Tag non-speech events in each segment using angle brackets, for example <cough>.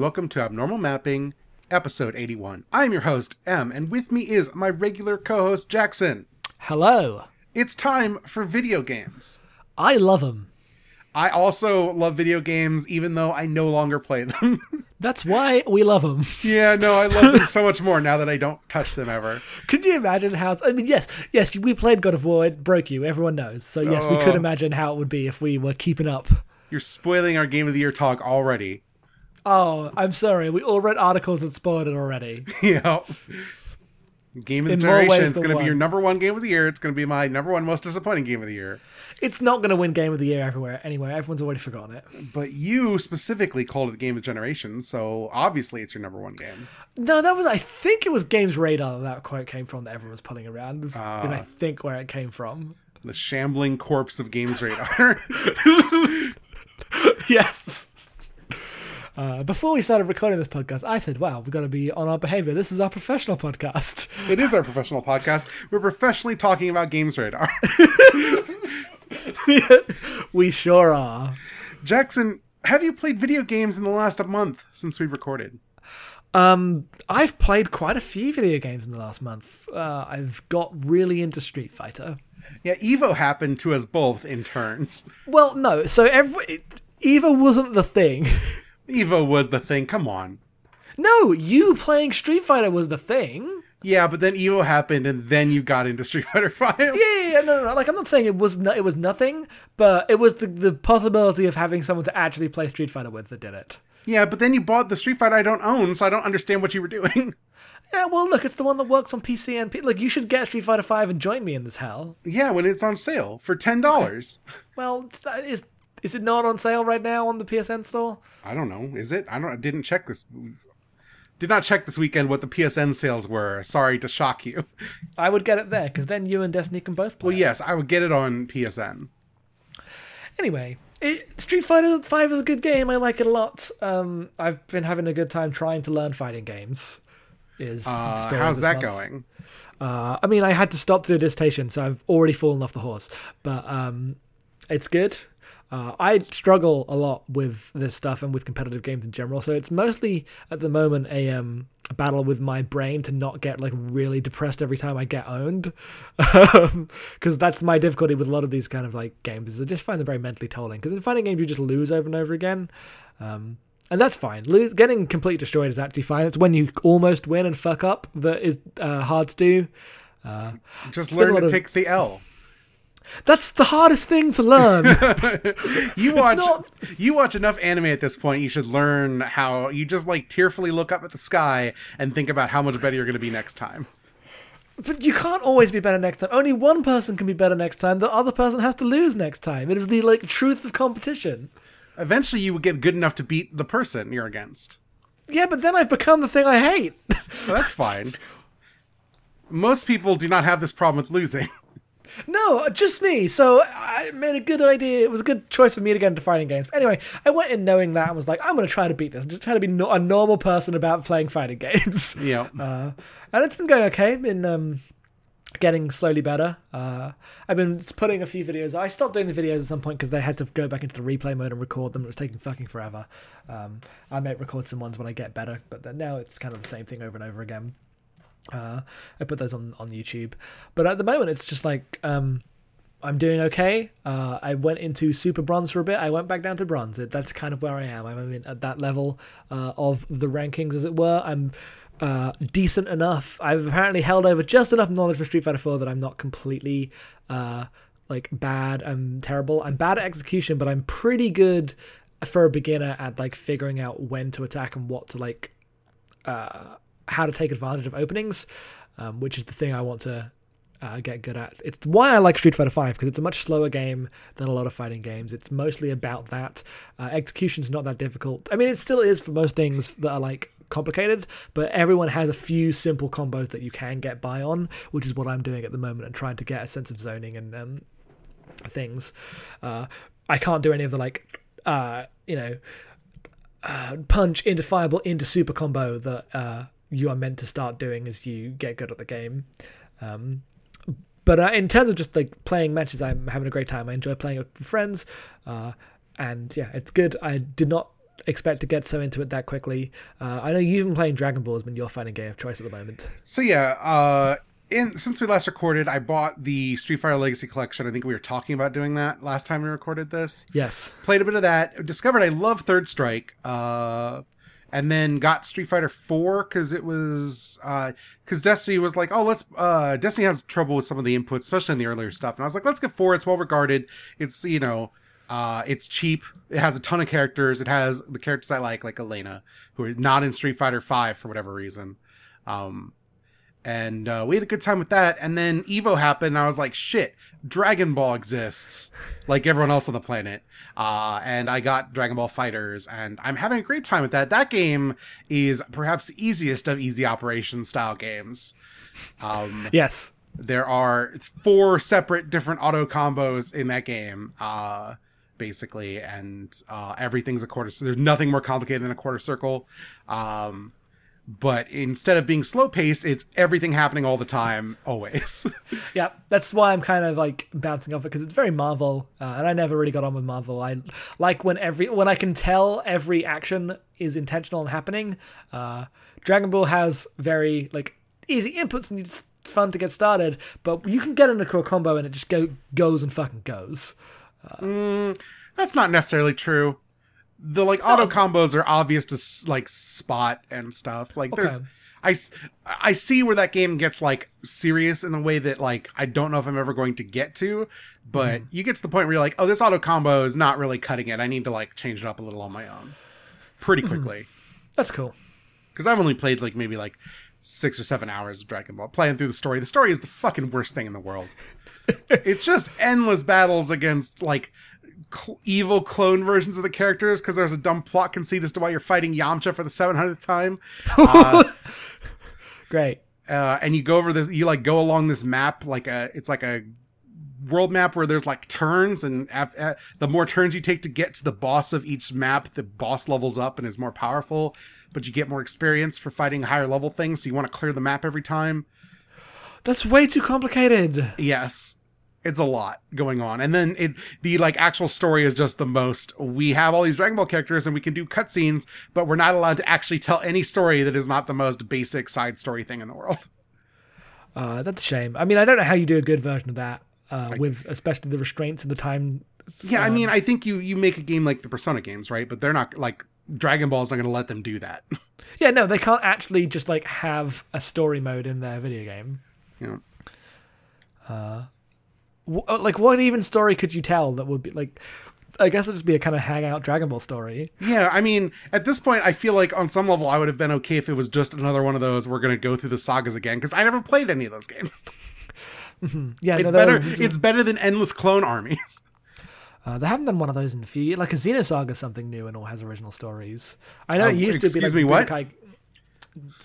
And welcome to Abnormal Mapping, episode 81. I am your host, M, and with me is my regular co host, Jackson. Hello. It's time for video games. I love them. I also love video games, even though I no longer play them. <laughs> That's why we love them. yeah, no, I love them <laughs> so much more now that I don't touch them ever. Could you imagine how? I mean, yes, yes, we played God of War. It broke you. Everyone knows. So yes, we could Oh. imagine how it would be if we were keeping up. You're spoiling our Game of the Year talk already. Oh, I'm sorry. We all read articles that spoiled it already. <laughs> yeah. Game of the In more Generation. It's going to be your number one game of the year. It's going to be my number one most disappointing game of the year. It's not going to win Game of the Year everywhere. Anyway, everyone's already forgotten it. But you specifically called it the Game of the Generation, so obviously it's your number one game. No, that was. I think it was Games Radar that, that quote came from that everyone was pulling around. Is, Ah. I think where it came from. The shambling corpse of Games <laughs> Radar. <laughs> yes. Uh, before we started recording this podcast, I said, "Wow, we've got to be on our behavior. This is our professional podcast." it is our professional podcast. We're professionally talking about Games Radar. <laughs> we sure are. Jackson, have you played video games in the last month since we recorded? Um, I've played quite a few video games in the last month. Uh, I've got really into Street Fighter. Yeah, Evo happened to us both in turns. Well, no, so every Evo wasn't the thing. <laughs> Evo was the thing. Come on. No, you playing Street Fighter was the thing. Yeah, but then Evo happened, and then you got into Street Fighter Five. Yeah, yeah, yeah, no, no, no. Like I'm not saying it was no, it was nothing, but it was the the possibility of having someone to actually play Street Fighter with that did it. Yeah, but then you bought the Street Fighter I don't own, so I don't understand what you were doing. <laughs> Yeah, well, look, it's the one that works on PC and P- like you should get Street Fighter Five and join me in this hell. Yeah, when it's on sale for ten dollars. Well, is uh, is it not on sale right now on the PSN store? I don't know. Is it? I don't. I didn't check this. Did not check this weekend what the PSN sales were. Sorry to shock you. I would get it there because then you and Destiny can both play. Well, yes, I would get it on PSN. Anyway, it, Street Fighter Five is a good game. I like it a lot. Um, I've been having a good time trying to learn fighting games. Is Uh, how's that month. going? Uh, I mean, I had to stop to do a dissertation, so I've already fallen off the horse. But um, it's good. Uh, I struggle a lot with this stuff and with competitive games in general. So it's mostly at the moment a um, battle with my brain to not get like really depressed every time I get owned, <laughs> because that's my difficulty with a lot of these kind of like games. Is I just find them very mentally tolling. Because in fighting games, you just lose over and over again. Um, and that's fine. Lose, getting completely destroyed is actually fine. It's when you almost win and fuck up that is uh, hard to do. Uh, Just learn to of- take the L. that's the hardest thing to learn. <laughs> You watch not- you watch enough anime at this point. You should learn how you just like tearfully look up at the sky and think about how much better you're going to be next time. but you can't always be better next time. Only one person can be better next time. The other person has to lose next time. It is the like truth of competition. Eventually, you will get good enough to beat the person you're against. Yeah, but then I've become the thing I hate. So that's fine. <laughs> Most people do not have this problem with losing. No, just me. So I made a good idea. It was a good choice for me to get into fighting games. But anyway, I went in knowing that and was like, I'm going to try to beat this. I'm Just try to be no- a normal person about playing fighting <laughs> games. Yeah. Uh, and it's been going okay. I've been um, getting slowly better. Uh, I've been putting a few videos. I stopped doing the videos at some point because they had to go back into the replay mode and record them. It was taking fucking forever. Um, I might record some ones when I get better, but then now it's kind of the same thing over and over again. Uh, I put those on on YouTube, but at the moment it's just like um, I'm doing okay. Uh, I went into super bronze for a bit. I went back down to bronze. It, that's kind of where I am. I'm I mean, at that level uh, of the rankings, as it were. I'm uh, decent enough. I've apparently held over just enough knowledge for Street Fighter 4 that I'm not completely uh, like bad. I'm terrible. I'm bad at execution, but I'm pretty good for a beginner at like figuring out when to attack and what to like uh, how to take advantage of openings, um, which is the thing I want to uh, get good at. It's why I like Street Fighter Five because it's a much slower game than a lot of fighting games. It's mostly about that. Uh, execution's not that difficult. I mean, it still is for most things that are like complicated, but everyone has a few simple combos that you can get by on, which is what I'm doing at the moment and trying to get a sense of zoning and um, things. Uh, I can't do any of the like, uh, you know, uh, punch into fireball into super combo that uh, you are meant to start doing as you get good at the game. Um, but uh, in terms of just like playing matches, I'm having a great time. I enjoy playing with friends, uh, and yeah, it's good. I did not expect to get so into it that quickly. Uh, I know you've been playing Dragon Ball has been your fighting game of choice at the moment. So yeah, uh, in since we last recorded, I bought the Street Fighter Legacy Collection. I think we were talking about doing that last time we recorded this. Yes. Played a bit of that. Discovered I love Third Strike. Uh, and then got Street Fighter 4 because it was because Destiny was like, oh, let's uh, Destiny has trouble with some of the inputs, especially in the earlier stuff. And I was like, let's get four. It's well regarded. It's you know, uh, it's cheap. It has a ton of characters. It has the characters I like, like Elena, who are not in Street Fighter 5 for whatever reason. Um, and uh, we had a good time with that. And then Evo happened, and I was like, shit, Dragon Ball exists like everyone else on the planet. Uh, and I got Dragon Ball Fighters, and I'm having a great time with that. That game is perhaps the easiest of easy operation style games. Um, Yes. there are four separate different auto combos in that game. Uh, basically, and uh, everything's a quarter. So there's nothing more complicated than a quarter circle. Um, but instead of being slow paced, it's everything happening all the time, always. <laughs> Yeah, that's why I'm kind of like bouncing off it because it's very Marvel, uh, and I never really got on with Marvel. I like when every when I can tell every action is intentional and happening. Uh, Dragon Ball has very like easy inputs and it's fun to get started, but you can get into a combo and it just go goes and fucking goes. Mm, that's not necessarily true. The like auto oh. combos are obvious to like spot and stuff. Like there's Okay. I, s- I see where that game gets like serious in a way that like I don't know if I'm ever going to get to, but mm-hmm. you get to the point where you're like, oh, this auto combo is not really cutting it. I need to like change it up a little on my own, pretty mm-hmm. quickly. That's cool. Because I've only played like maybe like six or seven hours of Dragon Ball, playing through the story. The story is the fucking worst thing in the world. <laughs> it's just endless battles against like cl- evil clone versions of the characters because there's a dumb plot conceit as to why you're fighting Yamcha for the 700th time. <laughs> Uh, Great. uh, and you go over this, you like go along this map, like a, it's like a world map where there's like turns, and af- uh, the more turns you take to get to the boss of each map, the boss levels up and is more powerful. But you get more experience for fighting higher level things, so you want to clear the map every time. That's way too complicated. Yes. It's a lot going on. And then it the like actual story is just the most we have all these Dragon Ball characters and we can do cutscenes, but we're not allowed to actually tell any story that is not the most basic side story thing in the world. Uh, that's a shame. I mean, I don't know how you do a good version of that uh, with especially the restraints and the time. Yeah, I um, mean, I think you you make a game like the Persona games, right? But they're not like Dragon Ball's not going to let them do that. <laughs> Yeah, no, they can't actually just like have a story mode in their video game. you know. Wh- uh, like, what even story could you tell that would be like? I guess it'd just be a kind of hangout Dragon Ball story. Yeah, I mean, at this point, I feel like on some level I would have been okay if it was just another one of those. We're going to go through the sagas again because I never played any of those games. <laughs> Yeah, It's no, better. It's better than endless clone armies. <laughs> Uh, they haven't done one of those in a few years. Like a Xenosaga, something new and all has original stories. I know Uh, it used to be. excuse like me, what? Budokai-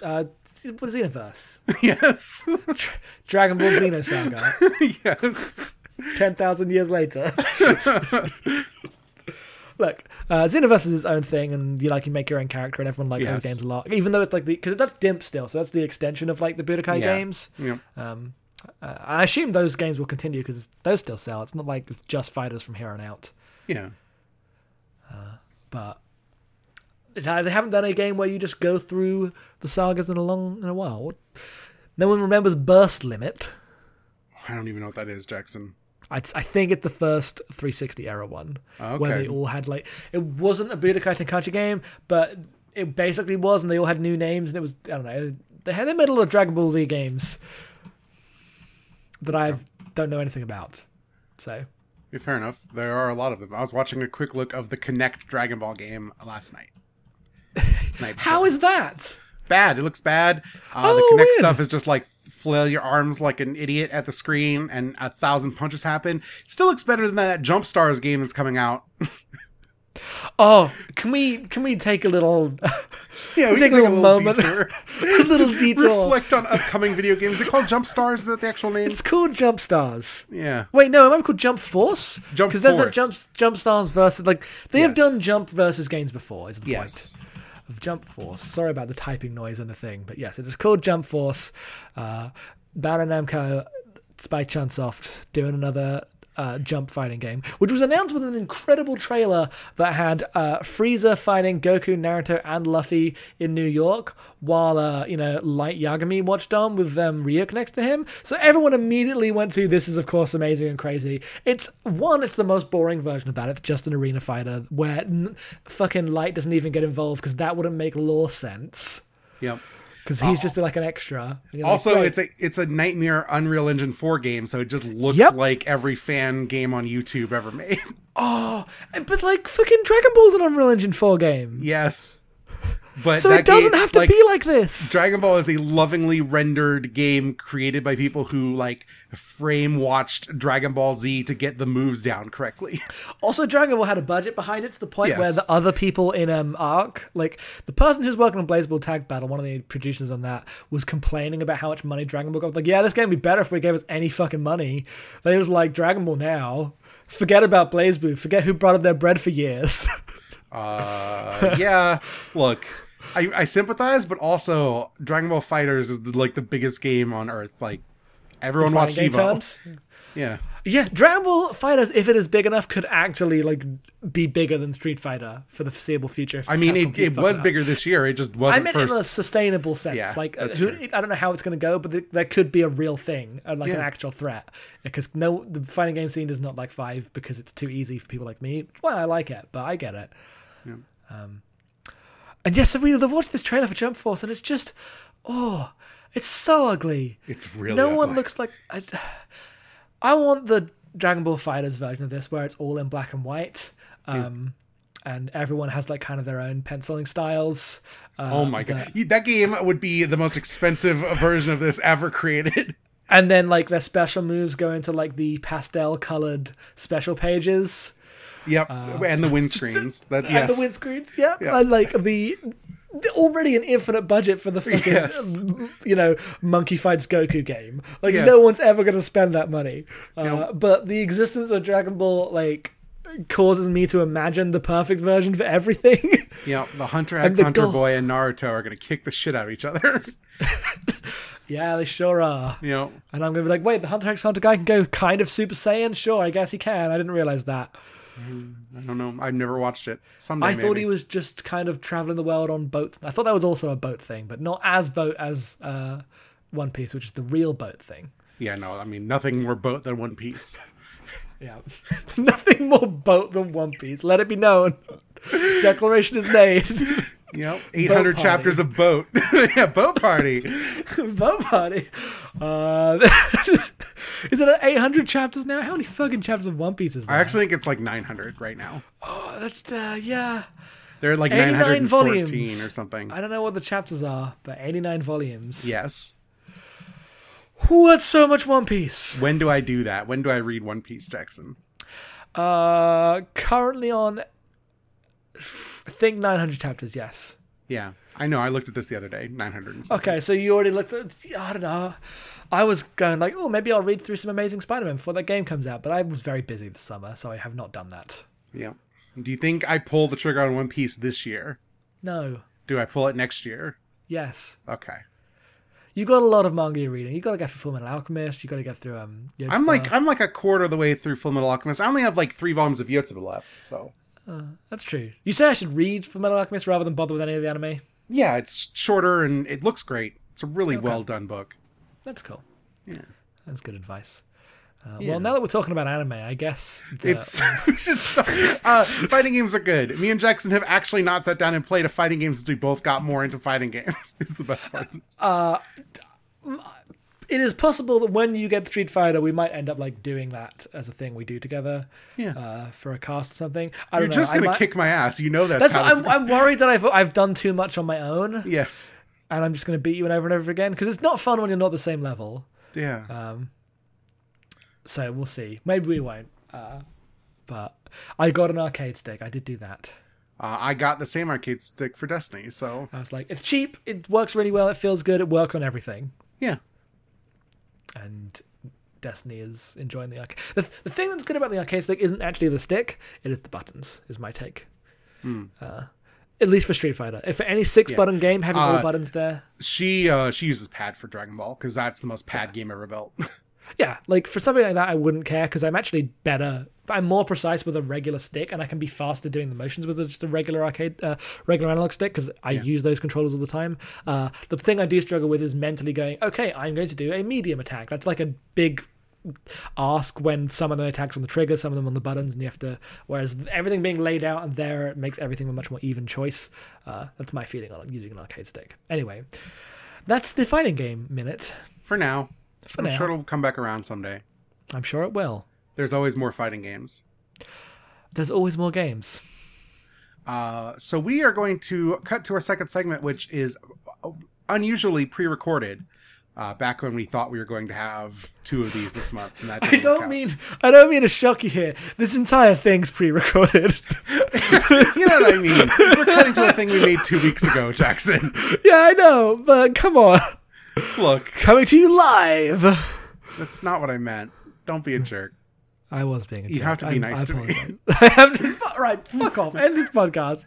Uh, what is Xenoverse? <laughs> yes, Dragon Ball Xenosaga. yes. Ten thousand years later. <laughs> Look, uh, Xenoverse is its own thing, and you like you make your own character, and everyone likes Yes. those games a lot. Even though it's like the because that's Dimp still, so that's the extension of like the Budokai Yeah. games. Yeah. Um, uh, I assume those games will continue because those still sell. It's not like it's just fighters from here on out. Yeah. But they they haven't done a game where you just go through the sagas in a long in a while. What? No one remembers Burst Limit. I don't even know what that is, Jackson. I, I think it's the first 360 era one Okay. where they all had like it wasn't a Budokai Tenkaichi game, but it basically was, and they all had new names, and it was I don't know they had the middle of Dragon Ball Z games that I don't know anything about. So Yeah, fair enough. There are a lot of them. I was watching a quick look of the Kinect Dragon Ball game last night. <laughs> night how is that? bad? It looks bad. Uh, Oh, the Kinect weird. stuff is just like flail your arms like an idiot at the screen, and a thousand punches happen. Still looks better than that Jump Stars game that's coming out. <laughs> Oh, can we can we take a little Yeah, we <laughs> take a little moment, detour. <laughs> a little detour? Reflect on upcoming video games. Is it called Jump Stars? Is that the actual name? It's called Jump Stars. yeah. Wait, no, it might be called Jump Force. Jump because there's a Jump Jump Stars versus like they have done Jump versus games before. Is the Yes. point of Jump Force? Sorry about the typing noise and the thing, but yes, it is called Jump Force. Uh, Bandai Namco, Spike Chunsoft, doing another uh, jump fighting game, which was announced with an incredible trailer that had uh, Frieza fighting Goku, Naruto, and Luffy in New York, while uh, you know Light Yagami watched on with um, Ryuk next to him. So everyone immediately went to this is of course amazing and crazy. It's one, it's the most boring version of that. It's just an arena fighter where n- fucking Light doesn't even get involved because that wouldn't make law sense. Yep. Because he's uh, just like an extra. You're like, Also, it's a it's a Nightmare Unreal Engine 4 game, so it just looks Yep. like every fan game on YouTube ever made. <laughs> oh, but like fucking Dragon Ball's an Unreal Engine 4 game. yes. But So it doesn't game- have to like, be like this. Dragon Ball is a lovingly rendered game created by people who like frame watched Dragon Ball Z to get the moves down correctly. <laughs> Also, Dragon Ball had a budget behind it to the point Yes. where the other people in um Arc, like the person who's working on BlazBlue Tag Battle, one of the producers on that, was complaining about how much money Dragon Ball got. Like, yeah, this game would be better if we gave us any fucking money. They was like Dragon Ball now. Forget about BlazBlue. Forget who brought up their bread for years. <laughs> Uh, yeah. Look, I, I sympathize, but also Dragon Ball Fighters is the, like the biggest game on Earth. Like everyone watched Evo. terms. Yeah. Yeah, Dragon Ball Fighters, if it is big enough, could actually like be bigger than Street Fighter for the foreseeable future. I mean, it, it was up. bigger this year. It just wasn't meant first. in a sustainable sense. Yeah, like, who. I don't know how it's going to go, but th- there could be a real thing, uh, like an actual threat. Because no, the fighting game scene does not like five because it's too easy for people like me. Well, I like it, but I get it. Yeah. Um, and yes, we watched this trailer for Jump Force, and it's just, oh, it's so ugly. It's really no one looks like. I, I want the Dragon Ball Fighters version of this where it's all in black and white. Um, And everyone has like kind of their own penciling styles. Uh, Oh my god, You- that game would be the most expensive <laughs> version of this ever created. And then like their special moves go into like the pastel colored special pages. Yep, and the windscreens. <laughs> That And the windscreens, yeah. Yeah. And like the, already an infinite budget for the fucking Yes. <laughs> you know Monkey Fights Goku game. Like Yeah. no one's ever going to spend that money. Uh, No. But the existence of Dragon Ball like causes me to imagine the perfect version for everything. <laughs> yeah the Hunter X the Hunter goal- Boy and Naruto are gonna kick the shit out of each other. yeah, they sure are. you know, And I'm gonna be like, wait, the Hunter X Hunter guy can go kind of Super Saiyan? Sure, I guess he can. I didn't realize that. I don't know. I've never watched it. Someday I thought maybe. he was just kind of traveling the world on boats. I thought that was also a boat thing, but not as boat as uh, One Piece, which is the real boat thing. Yeah, no. I mean, nothing more boat than One Piece. <laughs> <laughs> Yeah, <laughs> nothing more boat than One Piece. Let it be known. Declaration is made. Yep, eight hundred chapters of boat. yeah, boat party. boat party. Uh, is it at 800 chapters now? How many fucking chapters of One Piece is there? I actually think it's like nine hundred right now. oh, that's uh, yeah. They're like 89 nine hundred and fourteen volumes. or something. I don't know what the chapters are, but 89 volumes. Yes. What's so much One Piece? When do I do that? When do I read One Piece, Jackson? Uh, currently on, I think 900 chapters. Yes. Yeah, I know. I looked at this the other day. Nine hundred. Okay, so you already looked at. I don't know. I was going like, oh, maybe I'll read through some Amazing Spider-Man before that game comes out, but I was very busy this summer, so I have not done that. Yeah. Do you think I pull the trigger on One Piece this year? No. Do I pull it next year? Yes. Okay. You got a lot of manga you're reading. You got to get through Fullmetal Alchemist. You got to get through um. Yotsuba. I'm like I'm like a quarter of the way through Fullmetal Alchemist. I only have like three volumes of Yotsuba left. So that's true. You say I should read Fullmetal Alchemist rather than bother with any of the anime. Yeah, it's shorter and it looks great. It's a really well done book. That's cool. Yeah. That's good advice. Uh, Yeah. Well, now that we're talking about anime, I guess the- It's <laughs> we should stop. Uh, fighting games are good. Me and Jackson have actually not sat down and played a fighting game since we both got more into fighting games. <laughs> is the best part. Uh, it is possible that when you get Street Fighter, we might end up like doing that as a thing we do together. Yeah. Uh, for a cast or something. I You're don't know. just gonna might- kick my ass. You know that's, That's. I'm, I'm <laughs> worried that I've I've done too much on my own, yes. and I'm just gonna beat you over and over again because it's not fun when you're not the same level. Yeah. Um. So we'll see. Maybe we won't. Uh, but I got an arcade stick. I did do that. Uh, I got the same arcade stick for Destiny, so I was like, it's cheap. It works really well. It feels good. It works on everything. yeah. And Destiny is enjoying the arcade. The, the thing that's good about the arcade stick isn't actually the stick; it is the buttons. Is my take. Uh, at least for Street Fighter. If for any six Yeah. button game, having all Uh, buttons there. She uh she uses pad for Dragon Ball because that's the most pad game ever built. <laughs> Yeah, like for something like that, I wouldn't care because I'm actually better. I'm more precise with a regular stick, and I can be faster doing the motions with just a regular arcade, uh, regular analog stick because I use those controllers all the time. Uh, the thing I do struggle with is mentally going, okay, I'm going to do a medium attack. That's like a big ask when some of the attacks on the trigger, some of them on the buttons, and you have to. Whereas everything being laid out and there it makes everything a much more even choice. Uh, that's my feeling on using an arcade stick. Anyway, that's the fighting game minute. For now. For I'm now. sure it'll come back around someday. I'm sure it will. There's always more fighting games. There's always more games. Uh, so we are going to cut to our second segment, which is unusually pre-recorded. Uh, back when we thought we were going to have two of these this month, and that <laughs> I don't mean I don't mean to shock you here. This entire thing's pre-recorded. <laughs> you know what I mean. We're cutting to a thing we made two weeks ago, Jackson. <laughs> yeah, I know, but come on. Look, Coming to you live. that's not what I meant. Don't be a jerk. I was being a You jerk. have to be I- nice I to me. <laughs> <laughs> I have to, right, fuck off. End this podcast.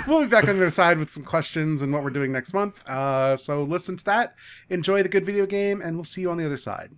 <laughs> We'll be back on the other side with some questions and what we're doing next month. Uh, so listen to that, enjoy the good video game, and we'll see you on the other side.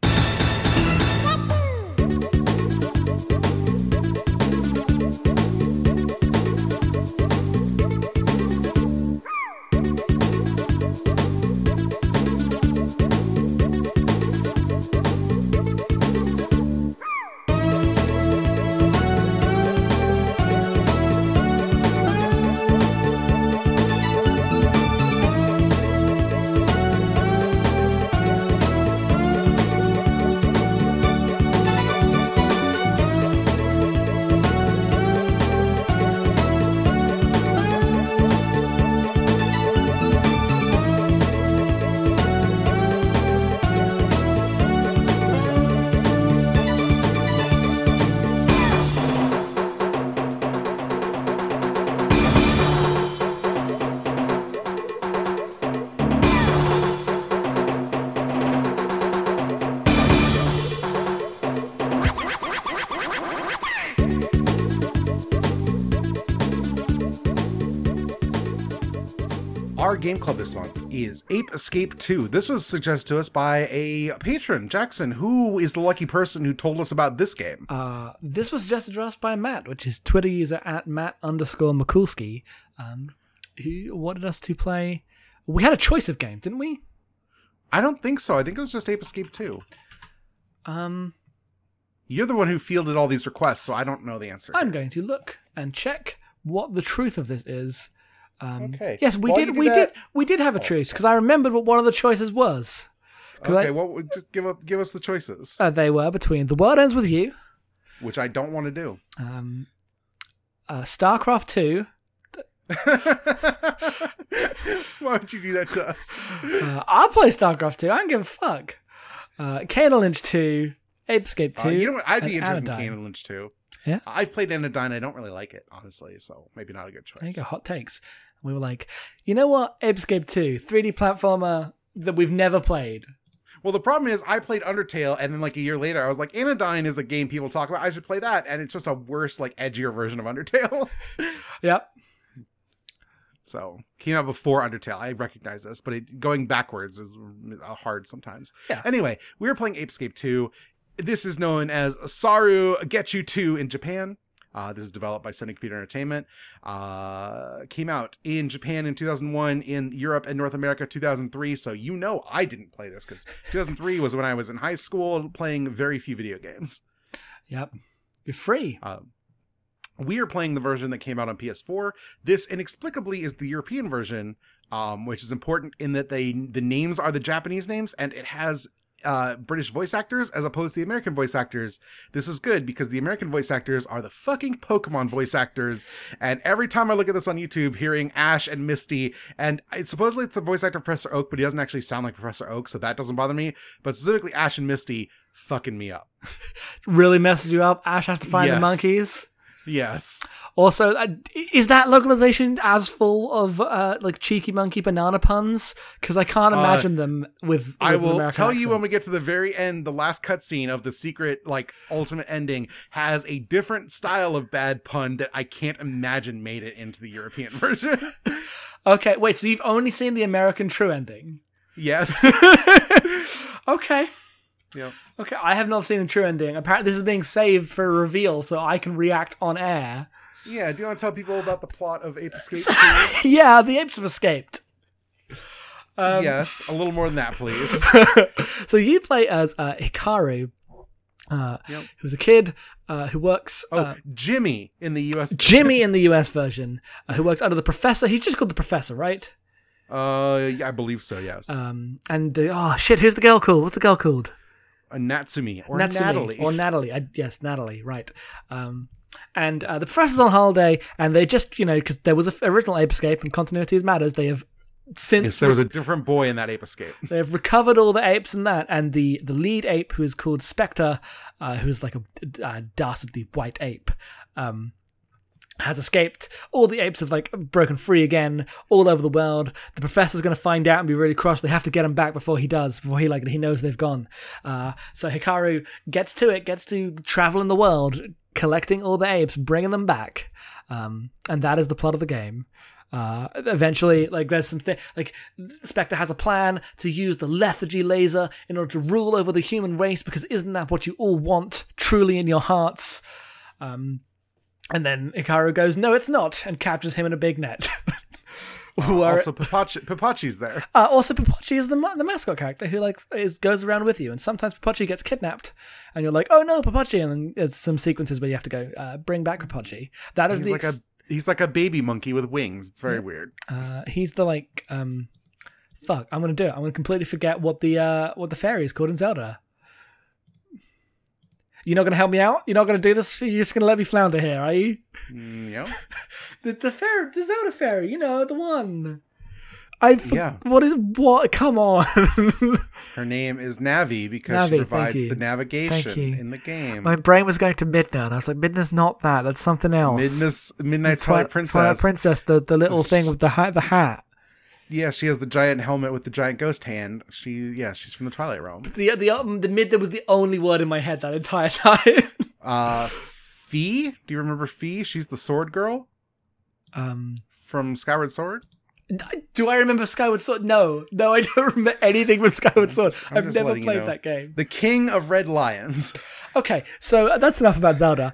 Game club this month is Ape Escape 2. This was suggested to us by a patron, Jackson, who is the lucky person who told us about this game. Uh, this was suggested to us by Matt, which is Twitter user at Matt underscore Mikulski, um, who wanted us to play. We had a choice of games, didn't we? I don't think so. I think it was just Ape Escape 2. Um, You're the one who fielded all these requests, so I don't know the answer. I'm going to look and check what the truth of this is. Um, Okay. Yes, we you did. We that- did. We did have a choice because I remembered what one of the choices was. 'Cause I- Okay, well, we- just give up, give us the choices, Uh, they were between The World Ends with You, which I don't want to do. um, uh, StarCraft Two, <laughs> Why would you do that to us? <laughs> Uh, I'll play StarCraft 2. I don't give a fuck. Uh, Kane Lynch 2, Ape Escape 2. Uh, you know what? I'd be interested Anodyne. in Kane Lynch 2. Yeah? I've played Anodyne. I don't really like it, honestly, so maybe not a good choice. There you go, hot takes. We were like, you know what? Ape Escape 2, 3D platformer that we've never played. Well, the problem is I played Undertale, and then like a year later, I was like, Anodyne is a game people talk about. I should play that, and it's just a worse, like edgier version of Undertale. <laughs> Yep. so came out before Undertale. I recognize this, but it, going backwards is hard sometimes. Yeah. Anyway, we were playing Ape Escape 2. This is known as Saru Get You 2 in Japan. Uh, this is developed by Sony Computer Entertainment. Uh, came out in Japan in 2001, in Europe and North America 2003. So you know I didn't play this because 2003 was when I was in high school playing very few video games. Yep. You're free. Uh, we are playing the version that came out on PS4. This inexplicably is the European version, um, which is important in that they the names are the Japanese names and it has uh, British voice actors as opposed to the American voice actors. This is good because the American voice actors are the fucking Pokemon voice actors. And every time I look at this on YouTube, hearing Ash and Misty, and supposedly it's the voice actor Professor Oak, but he doesn't actually sound like Professor Oak, so that doesn't bother me. But specifically Ash and Misty, fucking me up. <laughs> Really messes you up. Ash has to find the monkeys. Yes. Also, uh, is that localization as full of uh, like cheeky monkey banana puns? Because I can't Uh, imagine them with. with I will tell you when we get to the very end, the last cutscene of the secret, like ultimate ending, has a different style of bad pun that I can't imagine made it into the European <laughs> version. Okay, wait. So you've only seen the American true ending? yes. <laughs> okay. Yep. Okay, I have not seen the true ending. Apparently, this is being saved for a reveal, so I can react on air. Yeah. Do you want to tell people about the plot of Ape Escape? <laughs> 2? yeah, the apes have escaped. Um, yes. A little more than that, please. <laughs> so you play as uh, Hikaru, uh, Yep. who's a kid uh, who works. Oh, uh, Jimmy in the U.S. Jimmy in the US version, uh, who works under the professor. He's just called the professor, right? Uh, yeah, I believe so. Yes. Um, and oh shit, who's the girl called? What's the girl called? A Natsumi or Natsumi. Natalie. Or <laughs> Natalie. I, yes, Natalie, right. Um, and uh, the professor's on holiday, and they just, you know, because there was an original Ape Escape and continuity matters, they have since yes, there was a different boy in that Ape Escape. <laughs> they've recovered all the apes in that, and the, the lead ape, who is called Spectre, uh, who's like a, a dastardly white ape, um, has escaped. All the apes have like broken free again all over the world. The professor's going to find out and be really cross. They have to get him back before he does, before he like he knows they've gone. Uh, so Hikaru gets to it, gets to travel in the world, collecting all the apes, bringing them back, um, and that is the plot of the game. Uh, eventually, like there's some like Spectre has a plan to use the lethargy laser in order to rule over the human race because isn't that what you all want truly in your hearts? Um, and then Hikaru goes, "No, it's not," and captures him in a big net. <laughs> Where- Also, Papachi, Papachi's there. uh, also, Papachi is the ma- the mascot character who like is goes around with you, and sometimes Papachi gets kidnapped, and you're like, "Oh no, Papachi!" And then there's some sequences where you have to go, uh, "Bring back Papachi." That is He's the like ex- a he's like a baby monkey with wings. It's very weird. uh, he's the like um, fuck. I'm gonna do it. I'm gonna completely forget what the uh what the fairy is called in Zelda. You're not gonna help me out. You're not gonna do this. You're just gonna let me flounder here, are you? Mm, yeah. <laughs> The the fairy, the Zelda fairy. You know the one. I for- Yeah. What is what? Come on. <laughs> Her name is Navi because Navi, she provides the navigation in the game. My brain was going to Midna, and I was like, Midna's not that. That's something else. Midness, Midnight Twi- Twilight Princess. Twilight Princess, the, the little thing with the hat. The hat. Yeah, she has the giant helmet with the giant ghost hand. She, yeah, she's from the Twilight Realm. The the um, the mid that was the only word in my head that entire <laughs> time. Uh, Fi, do you remember Fi? She's the sword girl um, from Skyward Sword. do I remember Skyward Sword? No, no, I don't <laughs> remember anything with Skyward Sword. I'm I've never letting you played know. that game. The King of Red Lions. <laughs> Okay, so that's enough about Zelda.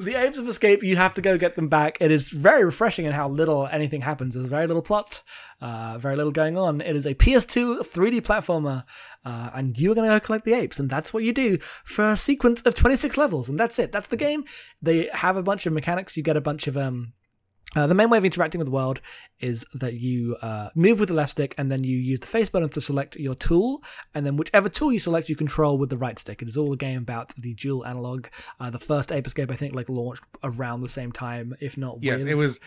The Apes of Escape, you have to go get them back. It is very refreshing in how little anything happens. There's very little plot, uh, very little going on. It is a PS2 3D platformer, uh, and you are going to go collect the apes, and that's what you do for a sequence of 26 levels, and that's it. That's the game. They have a bunch of mechanics. You get a bunch of um, uh, the main way of interacting with the world is that you uh, move with the left stick and then you use the face button to select your tool, and then whichever tool you select, you control with the right stick. It is all a game about the dual analog. Uh, the first Ape Escape, I think, like launched around the same time, if not. Yes, with- it was.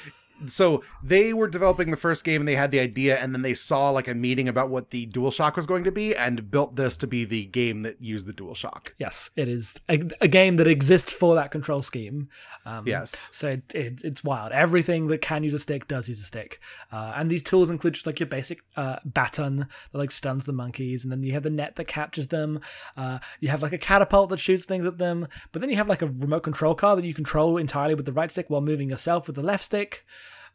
So they were developing the first game and they had the idea, and then they saw like a meeting about what the DualShock was going to be, and built this to be the game that used the DualShock. Yes, it is a, a game that exists for that control scheme. Um, Yes. So it, it, it's wild. Everything that can use a stick does use a stick. Uh, and these tools include just like your basic uh, baton that like stuns the monkeys, and then you have the net that captures them. Uh, you have like a catapult that shoots things at them. But then you have like a remote control car that you control entirely with the right stick while moving yourself with the left stick.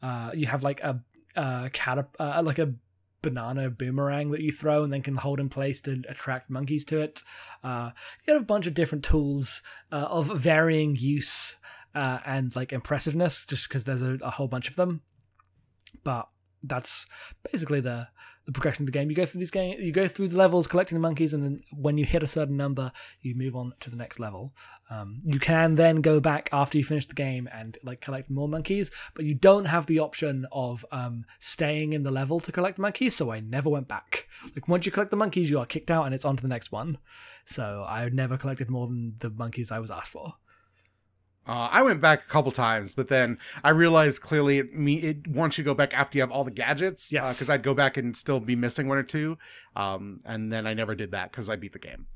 Uh, you have like a, a uh, like a banana boomerang that you throw and then can hold in place to attract monkeys to it. Uh, you have a bunch of different tools uh, of varying use uh, and like impressiveness, just because there's a, a whole bunch of them. But that's basically the the progression of the game. You go through these game, you go through the levels collecting the monkeys, and then when you hit a certain number, you move on to the next level. Um, you can then go back after you finish the game and like collect more monkeys, but you don't have the option of um, staying in the level to collect monkeys. So I never went back. Like once you collect the monkeys, you are kicked out, and it's on to the next one. So I never collected more than the monkeys I was asked for. Uh, I went back a couple times, but then I realized clearly it, me it once you go back after you have all the gadgets. Yes. Because I'd go back and still be missing one or two, um, and then I never did that because I beat the game.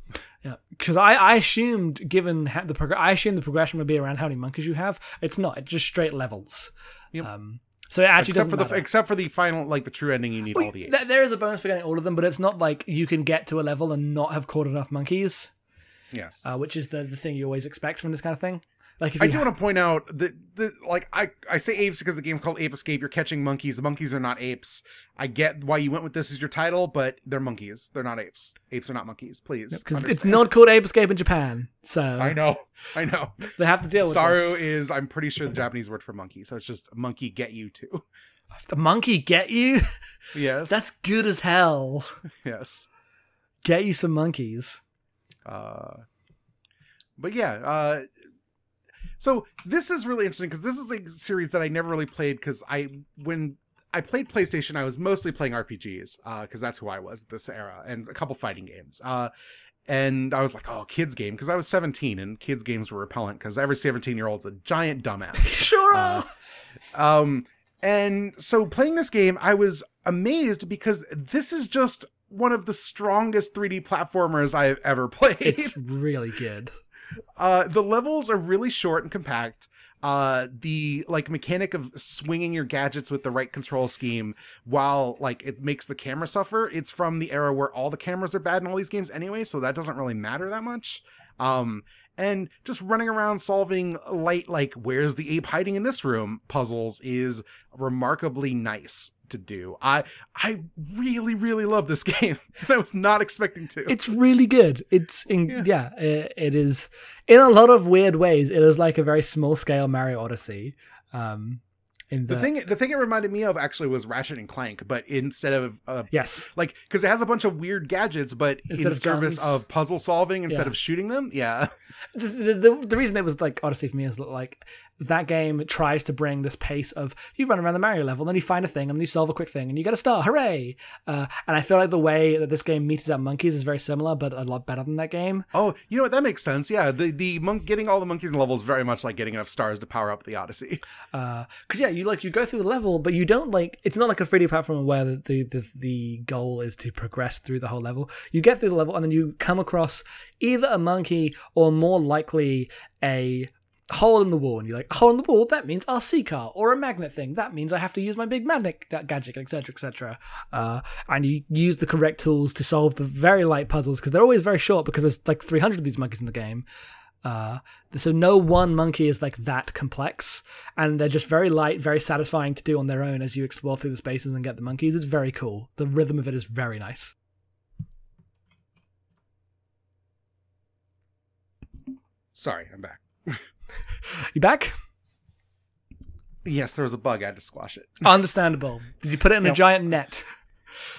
Yeah, because I, I assumed, given the prog- I assumed the progression would be around how many monkeys you have. It's not. It's just straight levels. Yep. Um, so it actually except doesn't for the matter. except for the final like the true ending, you need Well, all the apes. th- there is a bonus for getting all of them, but it's not like you can get to a level and not have caught enough monkeys, yes. uh, which is the, the thing you always expect from this kind of thing. Like I do ha- want to point out that, that like I, I say apes because the game's called Ape Escape. You're catching monkeys. The monkeys are not apes. I get why you went with this as your title, but they're monkeys. They're not apes. Apes are not monkeys. Please. because it's not called Ape Escape in Japan, so I know. I know. they have to deal with Saru this. is I'm pretty sure the Japanese word for monkey. So it's just monkey get you too. <laughs> The monkey get you? Yes. That's good as hell. <laughs> yes. Get you some monkeys. Uh, but yeah, uh, so this is really interesting because this is a series that I never really played because I when I played PlayStation, I was mostly playing RPGs because that's who I was this era, and a couple fighting games. Uh, and I was like, oh, kids game because I was 17 and kids games were repellent because every 17 year old's a giant dumbass. <laughs> Sure. Uh. Um, and so playing this game, I was amazed because this is just one of the strongest 3D platformers I've ever played. it's really good. Uh, the levels are really short and compact. Uh, the like mechanic of swinging your gadgets with the right control scheme while like it makes the camera suffer. It's from the era where all the cameras are bad in all these games anyway, so that doesn't really matter that much. Um, and just running around solving light like where's the ape hiding in this room puzzles is remarkably nice to do. I I really really love this <laughs> game. <laughs> I was not expecting to. It's really good. It's in, Yeah. yeah, it, it is in a lot of weird ways. It is like a very small scale Mario Odyssey. Um, in the, the thing the thing it reminded me of actually was Ratchet and Clank, but instead of uh, yes, like because it has a bunch of weird gadgets, but Instead in of service guns. of puzzle solving instead Yeah. of shooting them. Yeah, the, the, the, reason it was like Odyssey for me is that like that game tries to bring this pace of you run around the Mario level, then you find a thing, and then you solve a quick thing, and you get a star, hooray! Uh, and I feel like the way that this game metes out monkeys is very similar, but a lot better than that game. Oh, you know what? That makes sense. Yeah, the the monk getting all the monkeys in levels is very much like getting enough stars to power up the Odyssey. because yeah, you like you go through the level, but you don't like it's not like a 3D platform where the, the the the goal is to progress through the whole level. You get through the level and then you come across either a monkey or more likely a hole in the wall, and you're like, hole in the wall. That means RC car or a magnet thing. That means I have to use my big magnet ga- gadget, etc., etc. Uh, and you use the correct tools to solve the very light puzzles because they're always very short because there's like 300 of these monkeys in the game. Uh, so no one monkey is like that complex, and they're just very light, very satisfying to do on their own as you explore through the spaces and get the monkeys. It's very cool. The rhythm of it is very nice. Sorry, I'm back. <laughs> You back? Yes, there was a bug. I had to squash it. <laughs> Understandable. Did you put it in a giant net?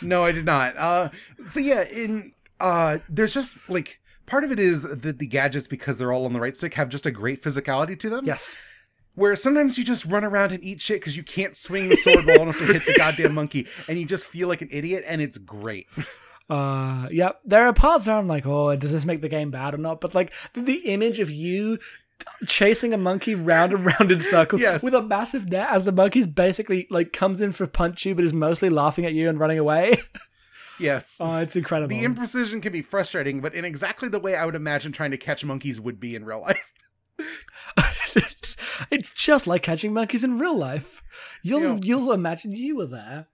No, I did not. Uh, so yeah, in uh, there's just like part of it is that the gadgets because they're all on the right stick have just a great physicality to them. Yes. Where sometimes you just run around and eat shit because you can't swing the sword well enough to hit the goddamn <laughs> monkey, and you just feel like an idiot, and it's great. Uh, yep. There are parts where I'm like, oh, does this make the game bad or not? But like the image of you chasing a monkey round and round in circles Yes. with a massive net as the monkey's basically like comes in for a punch you, but is mostly laughing at you and running away. Yes. <laughs> oh, it's incredible. the imprecision can be frustrating, but in exactly the way I would imagine trying to catch monkeys would be in real life. <laughs> it's just like catching monkeys in real life. You'll Yeah. you'll imagine you were there.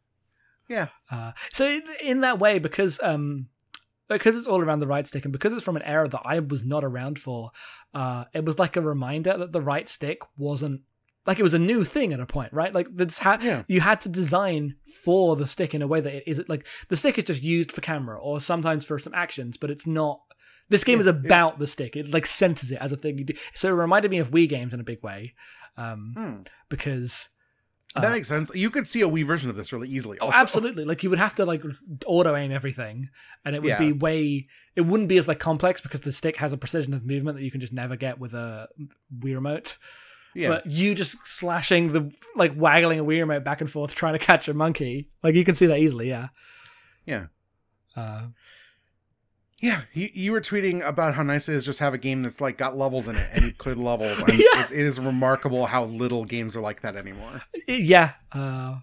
Yeah. Uh, so in, in that way, because um, because it's all around the right stick, and because it's from an era that I was not around for, uh, it was like a reminder that the right stick wasn't like it was a new thing at a point, right? Like this had Yeah. you had to design for the stick in a way that it is like the stick is just used for camera or sometimes for some actions, but it's not. This game Yeah, is it- about the stick. It like centers it as a thing you do. So it reminded me of Wii games in a big way, um, Hmm. because That Uh, makes sense. You could see a Wii version of this really easily. Oh, absolutely! Like you would have to like auto aim everything, and it would Yeah. be way. It wouldn't be as like complex because the stick has a precision of movement that you can just never get with a Wii remote. Yeah. But you just slashing the like waggling a Wii remote back and forth trying to catch a monkey, like you can see that easily. Yeah. Yeah. Uh, Yeah, you, you were tweeting about how nice it is just have a game that's like got levels in it and you clear the levels. <laughs> And Yeah. it, it is remarkable how little games are like that anymore. yeah. Uh,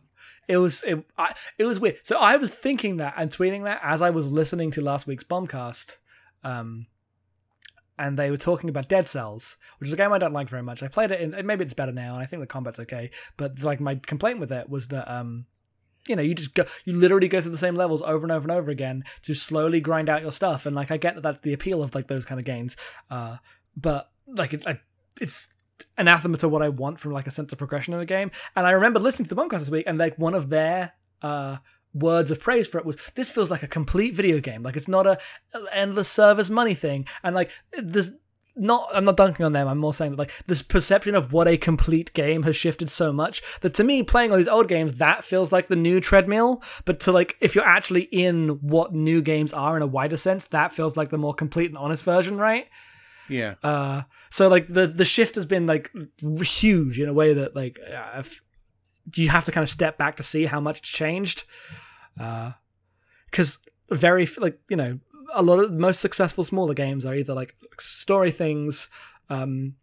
it was it, I, it was weird. So I was thinking that and tweeting that as I was listening to last week's bombcast, um, and they were talking about Dead Cells, which is a game I don't like very much. I played it, and maybe it's better now, and I think the combat's okay. But like my complaint with it was that um, you know, you just go, you literally go through the same levels over and over and over again to slowly grind out your stuff, and like I get that that's the appeal of like those kind of games, uh, but like it, I, it's anathema to what I want from like a sense of progression in a game. And I remember listening to the Bombcast this week, and like one of their uh, words of praise for it was, "This feels like a complete video game. Like it's not a endless service money thing." And like there's not I'm not dunking on them. I'm more saying that like this perception of what a complete game has shifted so much that to me playing all these old games that feels like the new treadmill, but to like if you're actually in what new games are in a wider sense, that feels like the more complete and honest version, right? Yeah. Uh so like the the shift has been like huge in a way that like uh, if, you have to kind of step back to see how much changed. Uh cuz very like you know a lot of most successful smaller games are either like story things um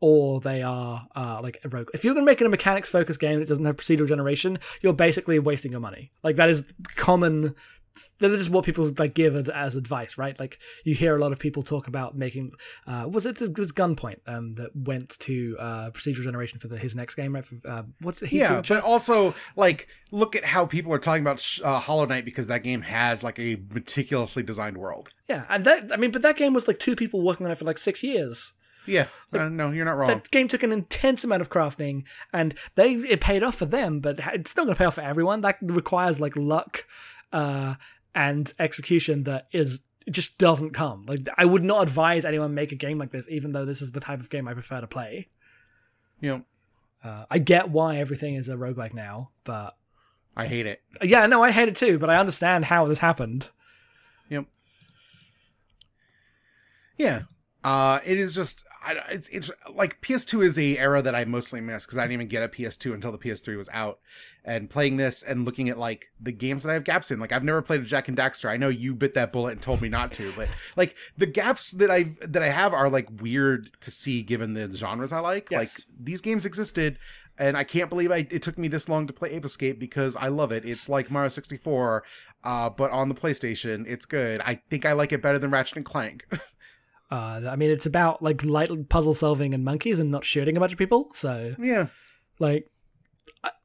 or they are uh, like rogue. If you're going to make it a mechanics focused game that doesn't have procedural generation, you're basically wasting your money. Like that is common this is what people like give as, advice, right? Like you hear a lot of people talk about making. Uh, was it, it was Gunpoint um, that went to uh, procedural generation for the, his next game, right? Uh, what's it? Yeah, but also like look at how people are talking about uh, Hollow Knight because that game has like a meticulously designed world. Yeah, and that I mean, but that game was like two people working on it for like six years. Yeah, like, uh, no, you're not wrong. That game took an intense amount of crafting, and they it paid off for them, but it's not going to pay off for everyone. That requires like luck uh, and execution that is just doesn't come. Like I would not advise anyone make a game like this, even though this is the type of game I prefer to play. You know, uh, I get why everything is a roguelike now, but I hate it. Yeah, no, I hate it too, but I understand how this happened. Yep. Yeah. Uh, it is just I, it's it's like PS2 is a era that I mostly miss because I didn't even get a PS2 until the PS3 was out. And playing this and looking at like the games that I have gaps in, like I've never played a Jak and Daxter. I know you bit that bullet and told me not to, but like the gaps that I that I have are like weird to see given the genres I like. Yes. Like these games existed, and I can't believe I it took me this long to play Ape Escape because I love it. It's like Mario 64, uh, but on the PlayStation. It's good. I think I like it better than Ratchet and Clank. <laughs> Uh, I mean, it's about like light puzzle solving and monkeys and not shooting a bunch of people. So yeah, like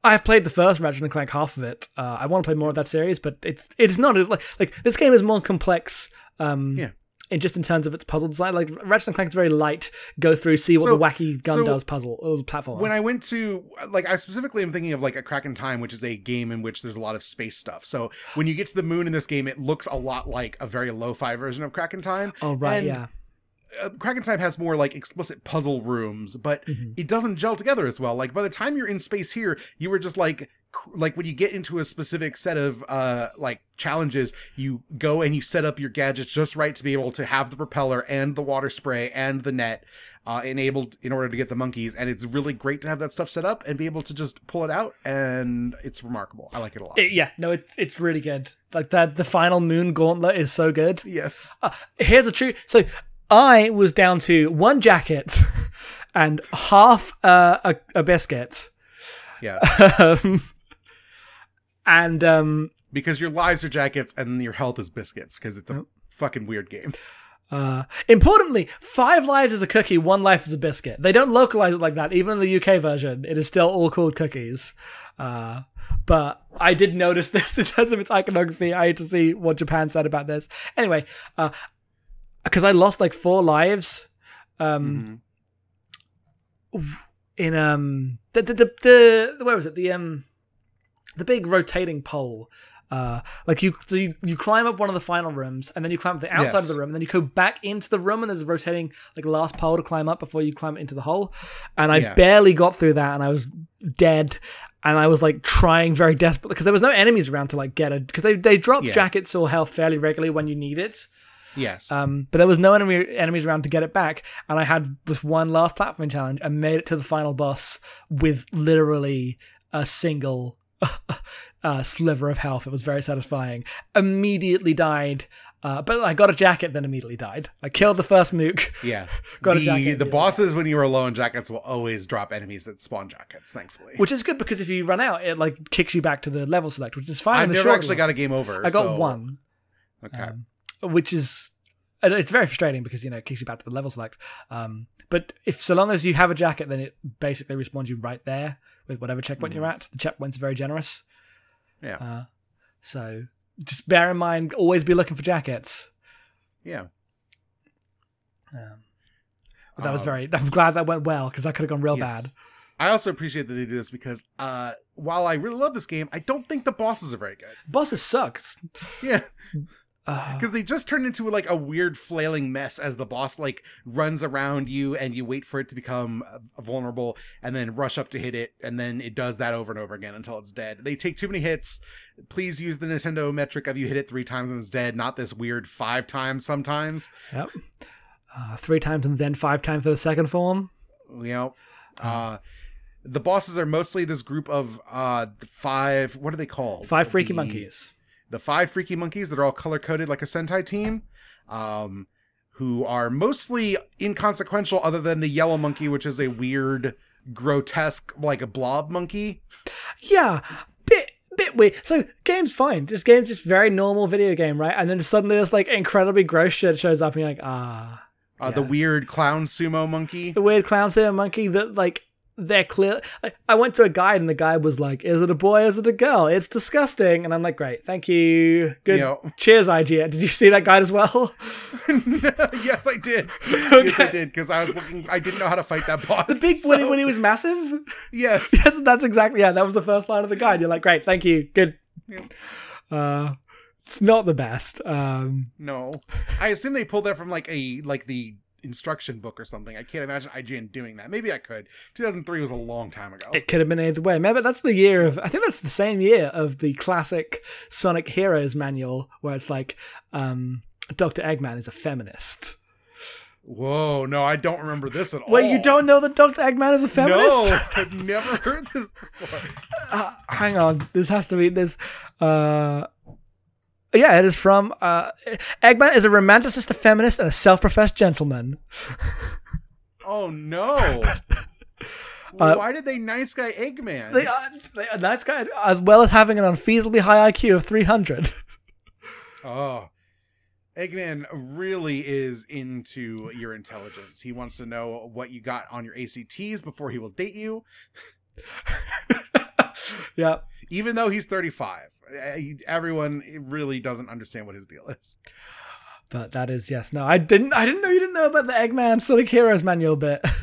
I, have played the first Ratchet and Clank half of it. Uh, I want to play more of that series, but it's it's not like like this game is more complex. Um, yeah. In just in terms of its puzzle design, like Ratchet and Clank is very light. Go through, see what So- the wacky gun so does puzzle uh, platform. when I went to like I specifically am thinking of like a Crack in Time, which is a game in which there's a lot of space stuff. So when you get to the moon in this game, it looks a lot like a very lo-fi version of Crack in Time. oh right, and yeah. Uh, Crack in Time has more like explicit puzzle rooms, but Mhm. it doesn't gel together as well. Like by the time you're in space here, you were just like like when you get into a specific set of uh like challenges, you go and you set up your gadgets just right to be able to have the propeller and the water spray and the net uh, enabled in order to get the monkeys. And it's really great to have that stuff set up and be able to just pull it out. And it's remarkable. I like it a lot. It- yeah, no, it's it's really good. Like that, the final moon gauntlet is so good. yes. Uh, here's a true. So I was down to one jacket <laughs> and half uh, a, a biscuit, Yeah. um, and um, because your lives are jackets and your health is biscuits because it's a fucking weird game. uh, importantly, five lives is a cookie, one life is a biscuit. They don't localize it like that. Even in the UK version, it is still all called cookies. Uh, but I did notice <laughs> this in terms of its iconography. I had to see what Japan said about this. Anyway, because I lost like four lives. Um, Mhm. in um the the, the the where was it the um the big rotating pole uh like you so you, you climb up one of the final rooms and then you climb up the outside of the room and then you go back into the room and there's a rotating like last pole to climb up before you climb into the hole and i Yeah. barely got through that and i was dead and i was like trying very desperately because there was no enemies around to like get it because they they drop Yeah. jackets or health fairly regularly when you need it Yes. um, but there was no enemy enemies around to get it back, and I had this one last platforming challenge and made it to the final boss with literally a single <laughs> uh, sliver of health. It was very satisfying. Immediately died, uh, but I got a jacket, then immediately died. I killed the first mook. yeah. <laughs> got a the, jacket, The bosses, when you are low on jackets, will always drop enemies that spawn jackets, thankfully. Which is good because if you run out, it like kicks you back to the level select, which is fine. I've never actually got a game over. I got so- one. Okay. um, which is it's very frustrating because you know it kicks you back to the level select. Um, but if so long as you have a jacket, then it basically respawns you right there with whatever checkpoint you're at. The checkpoint's very generous. yeah. Uh, so just bear in mind, always be looking for jackets. yeah. Um, But that was Um, very. <laughs> I'm glad that went well because that could have gone real Yes. bad. I also appreciate that they do this because uh, while I really love this game, I don't think the bosses are very good. Bosses suck. Yeah, <laughs> because they just turn into like a weird flailing mess as the boss like runs around you and you wait for it to become uh, vulnerable and then rush up to hit it and then it does that over and over again until it's dead. They take too many hits. Please use the Nintendo metric of you hit it three times and it's dead, not this weird five times sometimes. yep. Uh, three times and then five times for the second form. You know, uh, the bosses are mostly this group of uh five. What are they called? Five freaky The- monkeys. The five freaky monkeys that are all color coded like a Sentai team, um, who are mostly inconsequential, other than the yellow monkey, which is a weird, grotesque, like a blob monkey. Yeah, bit bit weird. So game's fine. This game's just very normal video game, right? And then suddenly this like incredibly gross shit shows up, and you're like, ah. Uh, The weird clown sumo monkey. The weird clown sumo monkey that like they're clear. I went to a guide and the guide was like, "Is it a boy? Is it a girl? It's disgusting." And I'm like, "Great, thank you, good." Know. Cheers, IGN. Did you see that guide as well? <laughs> <laughs> yes, I did. Yes, I did because I was looking. I didn't know how to fight that boss. The big so- when, he, when he was massive. Yes. <laughs> yes, that's exactly yeah. That was the first line of the guide. You're like, "Great, thank you, good." Yeah. Uh, it's not the best. Um, No. I assume they pulled that from like a like the instruction book or something. I can't imagine IGN doing that. Maybe I could. 2003 was a long time ago. It could have been either way. Maybe that's the year of. I think that's the same year of the classic Sonic Heroes manual, where it's like, um, Doctor Eggman is a feminist. Whoa, no, I don't remember this at all. Wait, you don't know that Doctor Eggman is a feminist? No, <laughs> I've never heard this before. Uh, hang on, this has to be this. Uh, yeah, it is from. Uh, Eggman is a romanticist, a feminist, and a self-professed gentleman. Oh no. <laughs> Uh, Why did they nice guy Eggman? They are, they are nice guy, as well as having an unfeasibly high IQ of 300. <laughs> Oh. Eggman really is into your intelligence. He wants to know what you got on your ACTs before he will date you, <laughs> yeah. even though he's 35. Everyone really doesn't understand what his deal is. But that is yes. No, I didn't. I didn't know you didn't know about the Eggman Sonic Heroes manual bit. <laughs>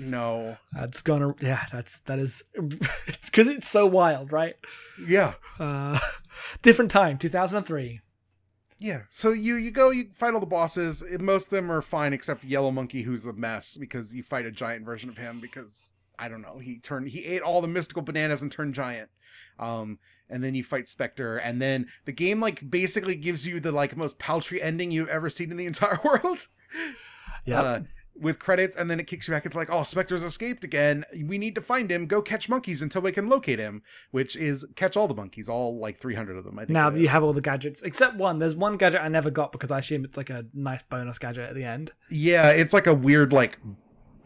No. That's gonna. Yeah, that's that is. <laughs> It's because it's so wild, right? Yeah. Uh, different time, two thousand and three. Yeah. So you you go, you fight all the bosses. Most of them are fine except Yellow Monkey, who's a mess because you fight a giant version of him because I don't know. He turned he ate all the mystical bananas and turned giant. Um, and then you fight Spectre, and then the game like basically gives you the like most paltry ending you've ever seen in the <laughs> entire world. Yeah. Uh, with credits, and then it kicks you back. It's like, oh, Spectre's escaped again. We need to find him. Go catch monkeys until we can locate him. Which is catch all the monkeys, all like three hundred of them. I think. now that you have all the gadgets, except one. There's one gadget I never got because I assume it's like a nice bonus gadget at the end. Yeah, it's like a weird like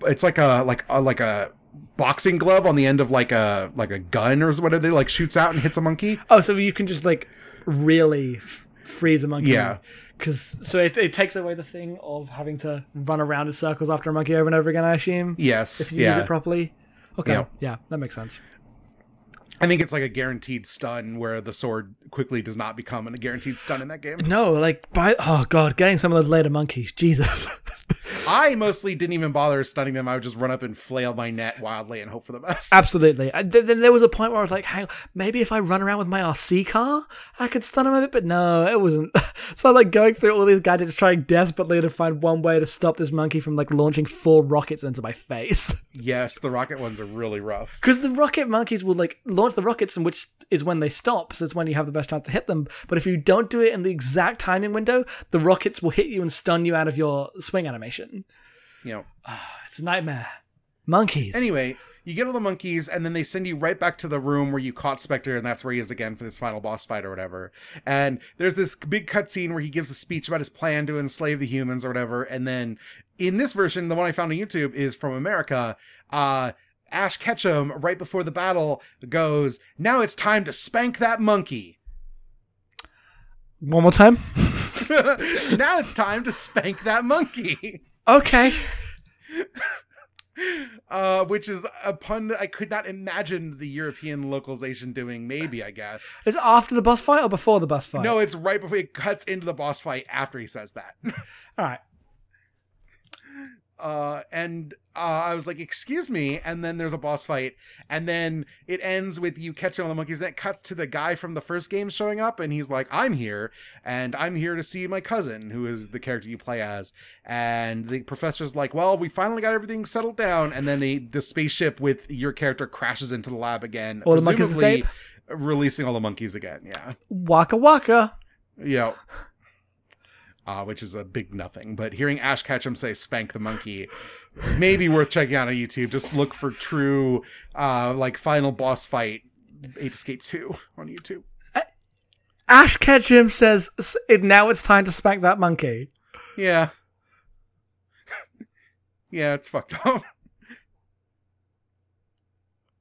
it's like a like a like a boxing glove on the end of like a like a gun or whatever they like shoots out and hits a monkey. Oh, so you can just like really f- freeze a monkey. Yeah. Because so it, it takes away the thing of having to run around in circles after a monkey over and over again. I assume Yes. if you use it properly. Okay. Yeah. Yeah. that makes sense. I think it's like a guaranteed stun where the sword quickly does not become a guaranteed stun in that game. No, like by oh god, getting some of those later monkeys, Jesus. <laughs> I mostly didn't even bother stunning them. I would just run up and flail my net wildly and hope for the best. Absolutely. I, then there was a point where I was like, "Hang, maybe if I run around with my RC car, I could stun them a bit." But no, it wasn't. <laughs> so I'm like going through all these gadgets, trying desperately to find one way to stop this monkey from like launching four rockets into my face. <laughs> Yes, the rocket ones are really rough. Because the rocket monkeys will like launch the rockets, and which is when they stop. So it's when you have the best chance to hit them. But if you don't do it in the exact timing window, the rockets will hit you and stun you out of your swing animation. You know. It's a nightmare. Monkeys. Anyway, you get all the monkeys, and then they send you right back to the room where you caught Spectre, and that's where he is again for this final boss fight or whatever. And there's this big cutscene where he gives a speech about his plan to enslave the humans or whatever. And then in this version, the one I found on YouTube is from America. Uh, Ash Ketchum, right before the battle, goes, "Now it's time to spank that monkey." One more time. <laughs> now it's time to spank that monkey. Okay. <laughs> Uh, which is a pun that I could not imagine the European localization doing. Maybe I guess. Is it after the boss fight or before the boss fight? No, it's right before it cuts into the boss fight after he says that. <laughs> All right. Uh, and uh, I was like, "Excuse me," and then there's a boss fight, and then it ends with you catching all the monkeys. Then it cuts to the guy from the first game showing up, and he's like, "I'm here, and I'm here to see my cousin, who is the character you play as." And the professor's like, "Well, we finally got everything settled down," and then the the spaceship with your character crashes into the lab again, All the monkeys presumably escape? releasing all the monkeys again. Yeah. Waka waka. Yeah. Uh, which is a big nothing. But hearing Ash Ketchum say spank the monkey may be worth checking out on YouTube. Just look for true uh like final boss fight Ape Escape 2 on YouTube. Ash Ketchum says, "Now it's time to spank that monkey." Yeah. <laughs> yeah, it's fucked up.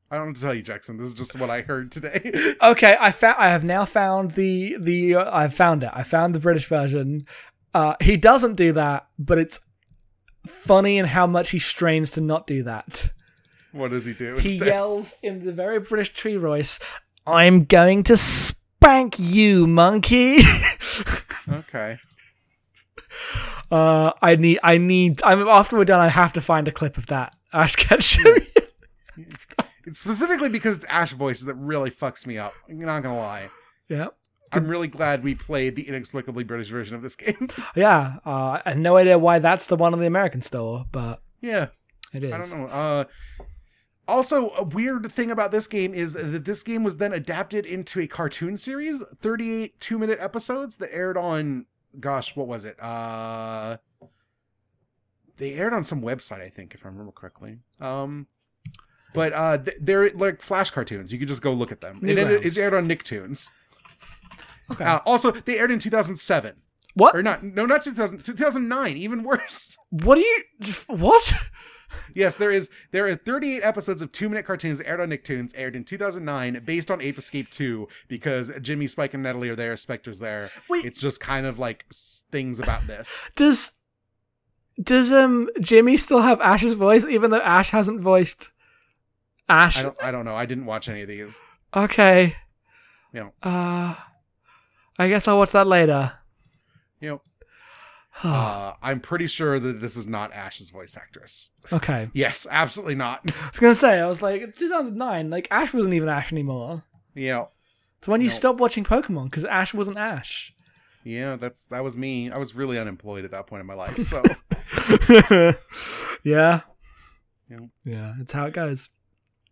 I don't know what to tell you, Jackson. This is just what I heard today. Okay, I found. I have now found the the. Uh, I've found it. I found the British version. Uh, he doesn't do that, but it's funny in how much he strains to not do that. what does he do? He instead? yells in the very British tree voice, "I'm going to spank you, monkey." <laughs> Okay. uh, I need. I need. I'm after we're done. I have to find a clip of that. Ash <laughs> Ketchum. It's specifically because it's Ash voices that really fucks me up. I'm not gonna lie. yeah. I'm really glad we played the inexplicably British version of this game. <laughs> Yeah. Uh, I have no idea why that's the one in the American store, but yeah, it is. I don't know. Uh, also, a weird thing about this game is that this game was then adapted into a cartoon series, 38 two minute episodes that aired on, gosh, what was it? Uh, they aired on some website, I think, if I remember correctly. Um, but uh, they're like flash cartoons. You could just go look at them. It, ended, it aired on Nicktoons. Okay. Uh, also, they aired in 2007. what? Or not, no, not 2000, 2009, even worse. What do you? What? Yes, there is there are 38 episodes of two minute cartoons aired on Nicktoons, aired in 2009, based on Ape Escape 2, because Jimmy, Spike, and Natalie are there, Spectre's there. Wait. It's just kind of like things about this. Does does um Jimmy still have Ash's voice, even though Ash hasn't voiced Ash? I don't I don't know. I didn't watch any of these. Okay. Know, Uh, I guess I'll watch that later. Yep. <sighs> Uh, I'm pretty sure that this is not Ash's voice actress. okay. Yes, absolutely not. <laughs> I was gonna say, I was like, 2009. Like Ash wasn't even Ash anymore. know, So when you No. stopped watching Pokemon, because Ash wasn't Ash. yeah, that's that was me. I was really unemployed at that point in my life. So <laughs> yeah. Yeah. Yeah, it's how it goes.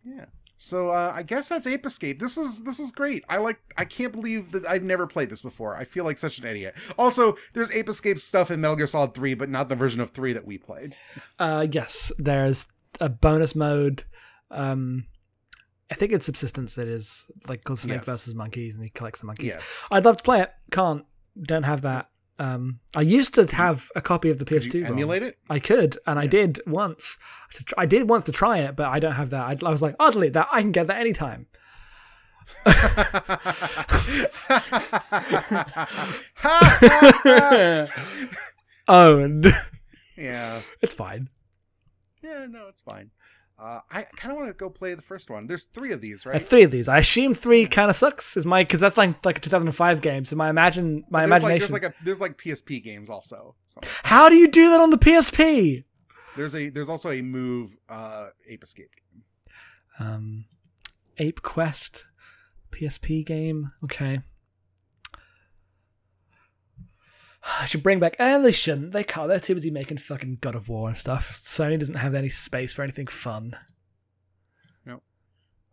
Yeah. So uh, I guess that's Ape Escape. This is this is great. I like. I can't believe that I've never played this before. I feel like such an idiot. Also, there's Ape Escape stuff in Metal Gear Solid Three, but not the version of three that we played. Uh, yes, there's a bonus mode. Um, I think it's subsistence that is like called Snake Yes. versus Monkeys, and he collects the monkeys. Yes. I'd love to play it. Can't. Don't have that. Um, I used to have a copy of the PS2. you ROM. emulate it? I could, and I did once. I did once to try it, but I don't have that. I, I was like, I'll delete that. I can get that anytime. <laughs> <laughs> Owned. yeah. it's fine. Yeah. No, it's fine. Uh, I kind of want to go play the first one. There's three of these, Uh, right? three of these. I assume three kind of sucks. Is my because that's like like a 2005 game. So my imagine my there's like, imagination. there's like a there's like PSP games also. So How do you do that on the PSP? there's a there's also a move uh Ape Escape. game. Um, Ape Quest, PSP game. Okay. I <sighs> should bring back. And they shouldn't. They can't. They're too busy making fucking God of War and stuff. Sony doesn't have any space for anything fun.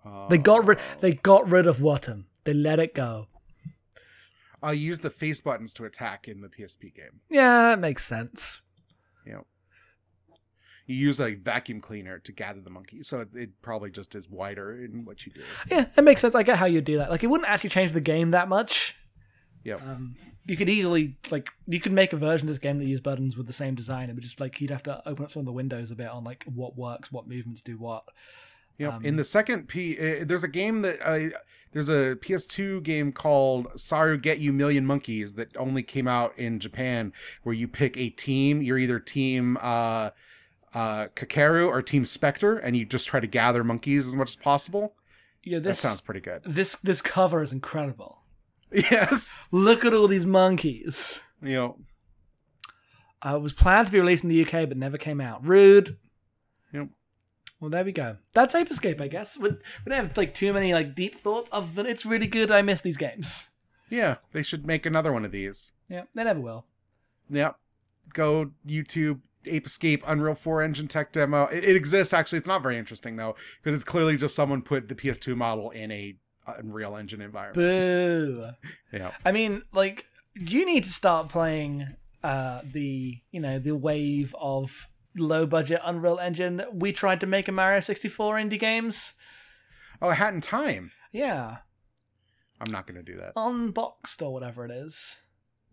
Uh, They got rid. They got rid of Wattam. They let it go. I use the face buttons to attack in the PSP game. Yeah, that makes sense. Yep. You use a vacuum cleaner to gather the monkeys, so it, it probably just is wider in what you do. Yeah, it makes sense. I get how you do that. Like, it wouldn't actually change the game that much. Yep. Um, you could easily like you could make a version of this game that use buttons with the same design. It would just like you'd have to open up some of the windows a bit on like what works, what movements do what. Know, Um, in the second P, uh, there's a game that uh, there's a PS2 game called Saru Get You Million Monkeys that only came out in Japan, where you pick a team. You're either team uh, uh, Kakeru or Team Spectre, and you just try to gather monkeys as much as possible. Yeah, That this sounds pretty good. this this cover is incredible. Yes, <laughs> Look at all these monkeys. know, Uh, it was planned to be released in the UK, but never came out. Rude. Yep. Well, there we go. That's Ape Escape, I guess. We, we don't have like too many like deep thoughts other than it's really good. I miss these games. Yeah, they should make another one of these. Yeah, they never will. Yep. Go YouTube Ape Escape Unreal 4 engine tech demo. It, it exists actually. It's not very interesting though because it's clearly just someone put the PS2 model in a Unreal Engine environment. Boo. <laughs> Yeah. I mean, like, you need to start playing uh, the, you know, the wave of low budget Unreal Engine. We tried to make a Mario 64 indie games. Oh, Hat in Time. Yeah. I'm not going to do that. Unboxed or whatever it is.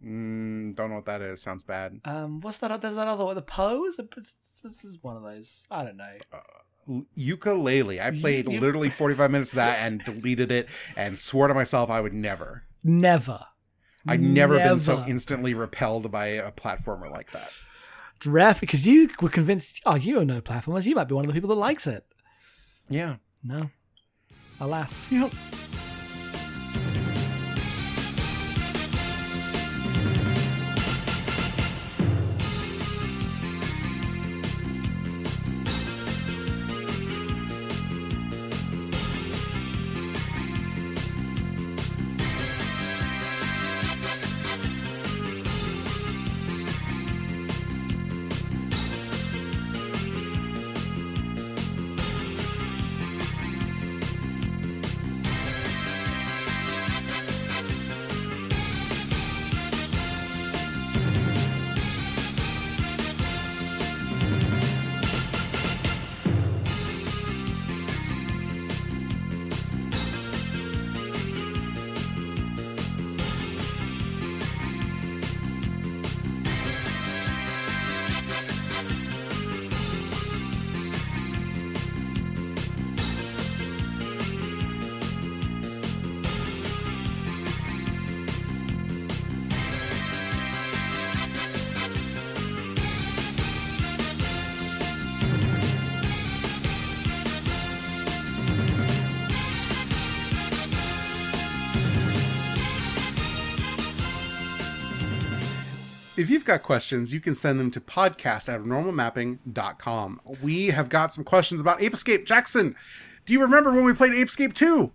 Mm, don't know what that is. Sounds bad. Um, what's that? There's that other one, the pose. This is one of those. I don't know. Yooka-Laylee. I played You- literally <laughs> 45 minutes of that and deleted it and swore to myself I would never. Never. I'd never, been so instantly repelled by a platformer like that. Rare because you were convinced. Oh, you are no platformers. You might be one of the people that likes it. Yeah. No. Alas. Yep. If you've got questions, you can send them to podcast at normalmapping.com. We have got some questions about Ape Escape. Jackson, do you remember when we played Ape Escape 2?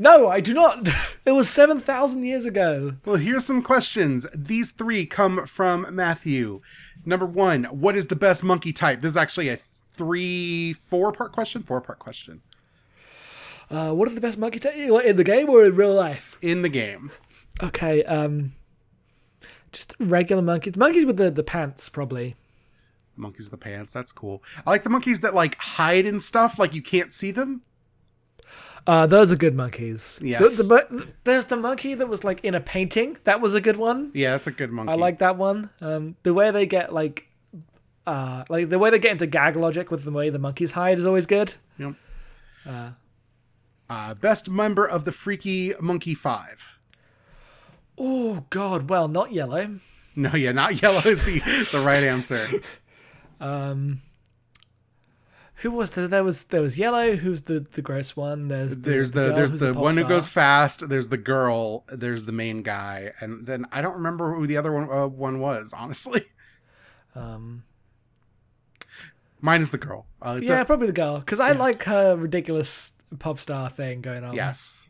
No, I do not. <laughs> It was 7,000 years ago. Well, here's some questions. These three come from Matthew. Number one, what is the best monkey type? This is actually a three, four part question? Four part question. Uh, what is the best monkey type in the game or in real life? In the game. Okay, um, just regular monkeys. Monkeys with the, the pants, probably. Monkeys with the pants, that's cool. I like the monkeys that like hide and stuff, like you can't see them. Uh, those are good monkeys. Yes. The- the there's the monkey that was like in a painting. That was a good one. Yeah, that's a good monkey. I like that one. Um, the way they get like, uh, like the way they get into gag logic with the way the monkeys hide is always good. Yep. Uh, Uh, best member of the Freaky Monkey Five. Oh God, well, not yellow. No, yeah, not yellow is the the right answer. <laughs> Um, who was there? There was there was yellow. Who's the the gross one? There's the, There's the girl there's the pop one who goes fast. There's the girl. There's the main guy, and then I don't remember who the other one uh, one was. Honestly, Um, mine is the girl. Uh, it's yeah, a- probably the girl because I like her ridiculous pop star thing going on. yes.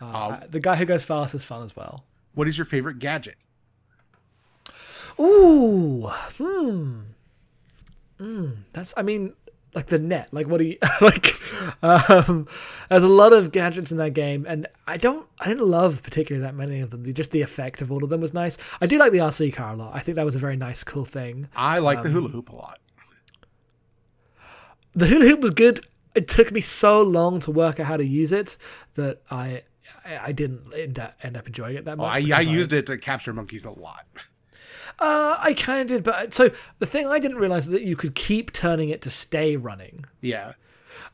Uh, the guy who goes fast is fun as well. What is your favorite gadget? Ooh, hmm, hmm. That's I mean, like the net. Like what do you <laughs> like? Um, there's a lot of gadgets in that game, and I don't, I didn't love particularly that many of them. Just the effect of all of them was nice. I do like the RC car a lot. I think that was a very nice, cool thing. I like Um, the hula hoop a lot. The hula hoop was good. It took me so long to work out how to use it that I, I, I didn't end up, end up enjoying it that Oh, much. I, I because used it to capture monkeys a lot. <laughs> Uh, I kind of did, but so the thing I didn't realize is that you could keep turning it to stay running. Yeah.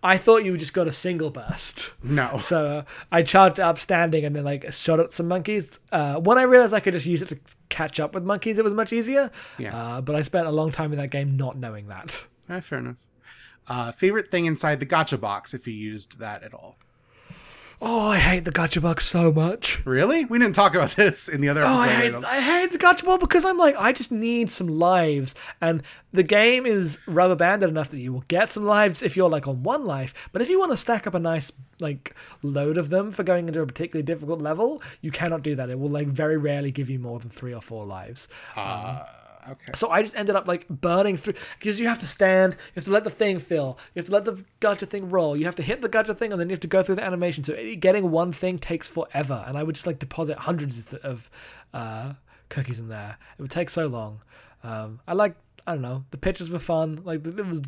I thought you just got a single burst. No. <laughs> So uh, I charged up standing and then like shot at some monkeys. Uh, when I realized I could just use it to catch up with monkeys, it was much easier. Yeah. Uh, but I spent a long time in that game not knowing that. Eh, fair enough. Uh, favorite thing inside the gacha box, if you used that at all. Oh, I hate the gacha bug so much. Really? We didn't talk about this in the other Oh, episode. I hate, I hate the because I'm like, I just need some lives. And the game is rubber banded enough that you will get some lives if you're like on one life. But if you want to stack up a nice like load of them for going into a particularly difficult level, you cannot do that. It will like very rarely give you more than three or four lives. Uh, okay. So I just ended up like burning through because you have to stand, you have to let the thing fill, you have to let the gacha thing roll, you have to hit the gacha thing, and then you have to go through the animation. So getting one thing takes forever, and I would just like deposit hundreds of uh, cookies in there. It would take so long. Um, I like. I don't know. The pictures were fun. Like it was,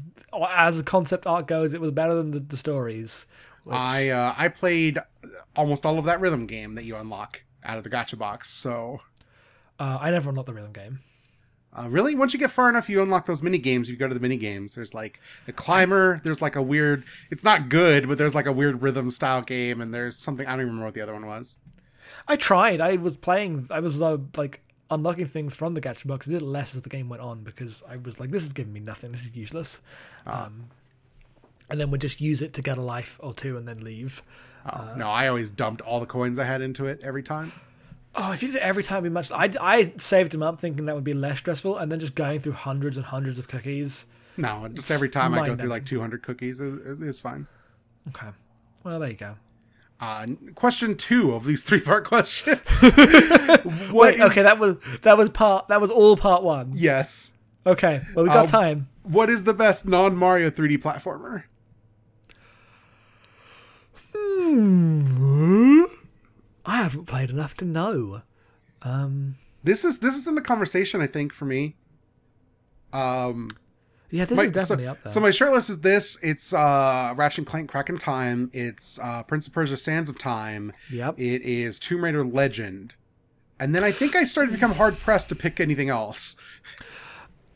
as a concept art goes, it was better than the, the stories. which- I uh, I played almost all of that rhythm game that you unlock out of the gacha box. So uh, I never unlocked the rhythm game. Uh, really, once you get far enough, you unlock those mini games. You go to the mini games. There's like a climber. There's like a weird. It's not good, but there's like a weird rhythm style game, and there's something I don't even remember what the other one was. I tried. I was playing. I was uh, like unlocking things from the gacha box. I did it less as the game went on because I was like, this is giving me nothing. This is useless. Um, and then would just use it to get a life or two and then leave. Oh, no, I always dumped all the coins I had into it every time. Oh, if you did it every time, it'd be much. I, I saved them up thinking that would be less stressful, and then just going through hundreds and hundreds of cookies. No, just every time I go through like 200 cookies is, is fine. Okay. Well, there you go. Uh, question two of these three part <laughs> questions. <laughs> What Wait, is- okay, that was that was part that was all part one. Yes. Okay, well we got Um, time. What is the best non Mario 3D platformer? Hmm. I haven't played enough to know. Um, This is this is in the conversation, I think, for me. Um, yeah, this my, is definitely so, up there. so my short list is this. It's uh, Ratchet and Clank Crack in Time. It's uh, Prince of Persia Sands of Time. yep. It is Tomb Raider Legend. And then I think I started to become hard pressed to pick anything else. <laughs>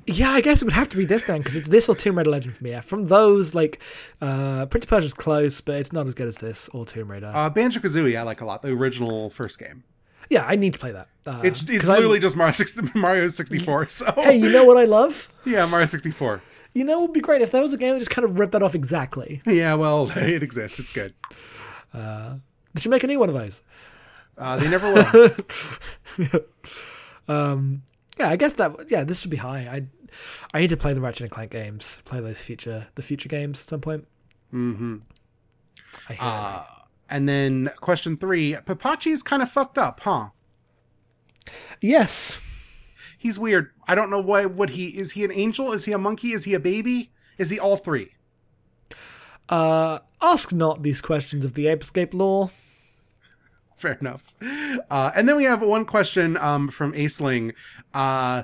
Yeah, I guess it would have to be this then because it's this or Tomb Raider Legend for me. Yeah. From those, like uh, Prince of Persia's close, but it's not as good as this or Tomb Raider. Uh, Banjo Kazooie, I like a lot. The original first game. yeah, I need to play that. Uh, It's it's 'cause I'm- literally just Mario 60, <laughs> Mario 64. So <laughs> Hey, you know what I love? yeah, Mario 64. You know, it would be great if there was a game that just kind of ripped that off exactly. Yeah, well, <laughs> it exists. It's good. Uh, They should make a new one of those. Uh, they never will. Um, yeah, I guess that. Yeah, this would be high. I I need to play the Ratchet and Clank games. Play those future the future games at some point. Mm-hmm. I hear Uh, and then question three: Pipotchi's kind of fucked up, huh? yes. He's weird. I don't know why what he is. He an angel? Is he a monkey? Is he a baby? Is he all three? Uh, ask not these questions of the Ape Escape law. Fair enough. Uh, and then we have one question um, from Aisling. Uh,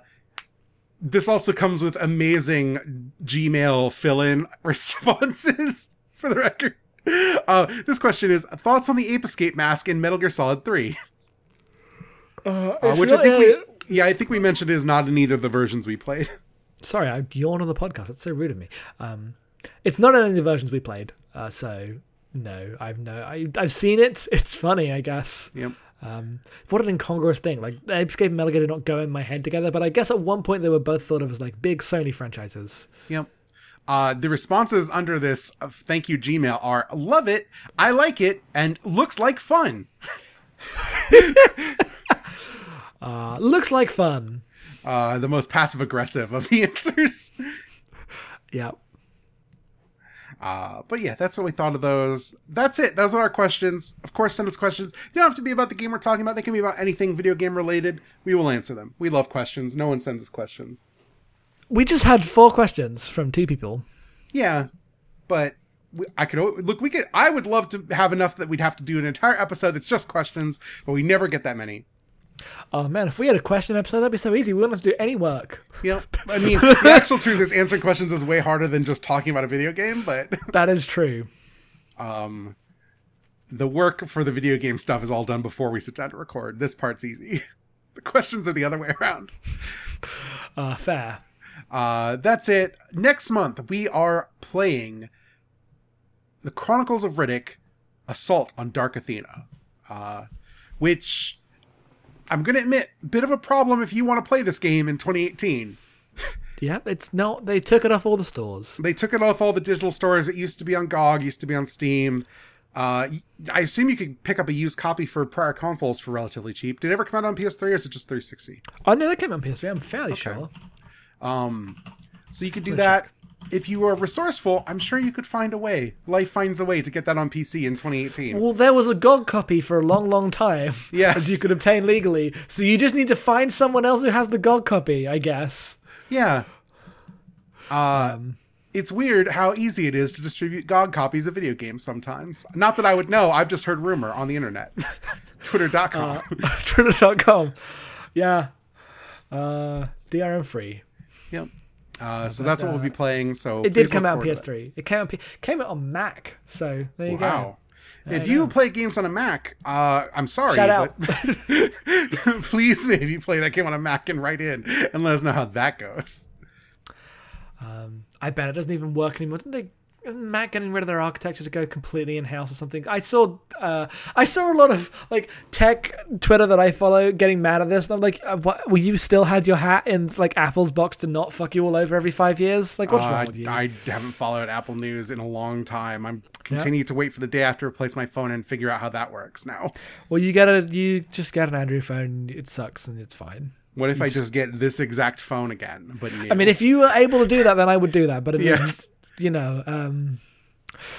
this also comes with amazing Gmail fill-in <laughs> responses. For the record, uh, this question is thoughts on the Ape Escape mask in Metal Gear Solid Three, Uh, uh, which I think we, yeah, I think we mentioned is not in either of the versions we played. <laughs> Sorry, I yawn on the podcast. That's so rude of me. Um, it's not in any of the versions we played. Uh, so no, I've no, I, I've seen it. <laughs> It's funny, I guess. Yep. Um, what an incongruous thing. Like Ape Escape and Metal Gear did not go in my head together, but I guess at one point they were both thought of as like big Sony franchises. Yep. Uh, the responses under this uh, thank you Gmail are love it, I like it, and looks like fun. <laughs> Uh, looks like fun. Uh, the most passive aggressive of the <laughs> answers. Yeah. Uh, but yeah, that's what we thought of those. That's it. Those are our questions. Of course, send us questions. They don't have to be about the game we're talking about. They can be about anything video game related. We will answer them. We love questions. No one sends us questions. We just had four questions from two people. Yeah, but we, I could look. We could. I would love to have enough that we'd have to do an entire episode that's just questions, but we never get that many. Oh man, if we had a question episode, that'd be so easy. We wouldn't have to do any work. Yeah, <laughs> I mean, the actual truth is answering questions is way harder than just talking about a video game. But <laughs> That is true. um, the work for the video game stuff is all done before we sit down to record. This part's easy. <laughs> The questions are the other way around. Uh, fair. Uh, that's it. Next month we are playing the Chronicles of Riddick: Assault on Dark Athena, uh, which I'm going to admit, bit of a problem if you want to play this game in 2018. Yep, it's not. They took it off all the stores. They took it off all the digital stores. It used to be on GOG, used to be on Steam. Uh, I assume you could pick up a used copy for prior consoles for relatively cheap. Did it ever come out on PS3 or is it just 360? Oh no, that came out on PS3. I'm fairly sure. Um, so you could do that. If you are resourceful, I'm sure you could find a way. Life finds a way to get that on PC in 2018. Well, there was a GOG copy for a long, long time. <laughs> Yes. You could obtain legally. So you just need to find someone else who has the GOG copy, I guess. Yeah. Uh, Um, it's weird how easy it is to distribute GOG copies of video games sometimes. Not that I would know, I've just heard rumor on the internet. <laughs> Twitter.com. Twitter.com. <laughs> Yeah. Uh, DRM free. yep. Uh, so that's what we'll be playing. So It did come out on PS3. It came out, P- came out on Mac. So there you. Wow. There If you you go. play games on a Mac, uh, I'm sorry. Shout out. <laughs> please maybe play that game on a Mac and write in and let us know how that goes. Um, I bet it doesn't even work anymore. Didn't they? Isn't getting rid of their architecture to go completely in house or something. I saw, uh, I saw a lot of like tech Twitter that I follow getting mad at this. And I'm like, uh, what, well, you still had your hat in like Apple's box to not fuck you all over every five years? Like, what's Uh, wrong with you? I haven't followed Apple News in a long time. I'm continue to wait for the day after replace my phone and figure out how that works now. well, you get a, you just get an Android phone. It sucks and it's fine. What if I just get this exact phone again? But? I mean, if you were able to do that, then I would do that. But it <laughs> yes, you know, um,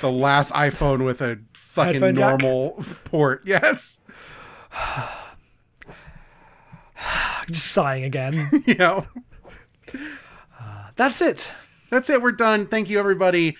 the last iPhone with a fucking normal port. Yes, <sighs> <sighs> just sighing again. <laughs> you know. That's it. That's it. We're done. Thank you, everybody.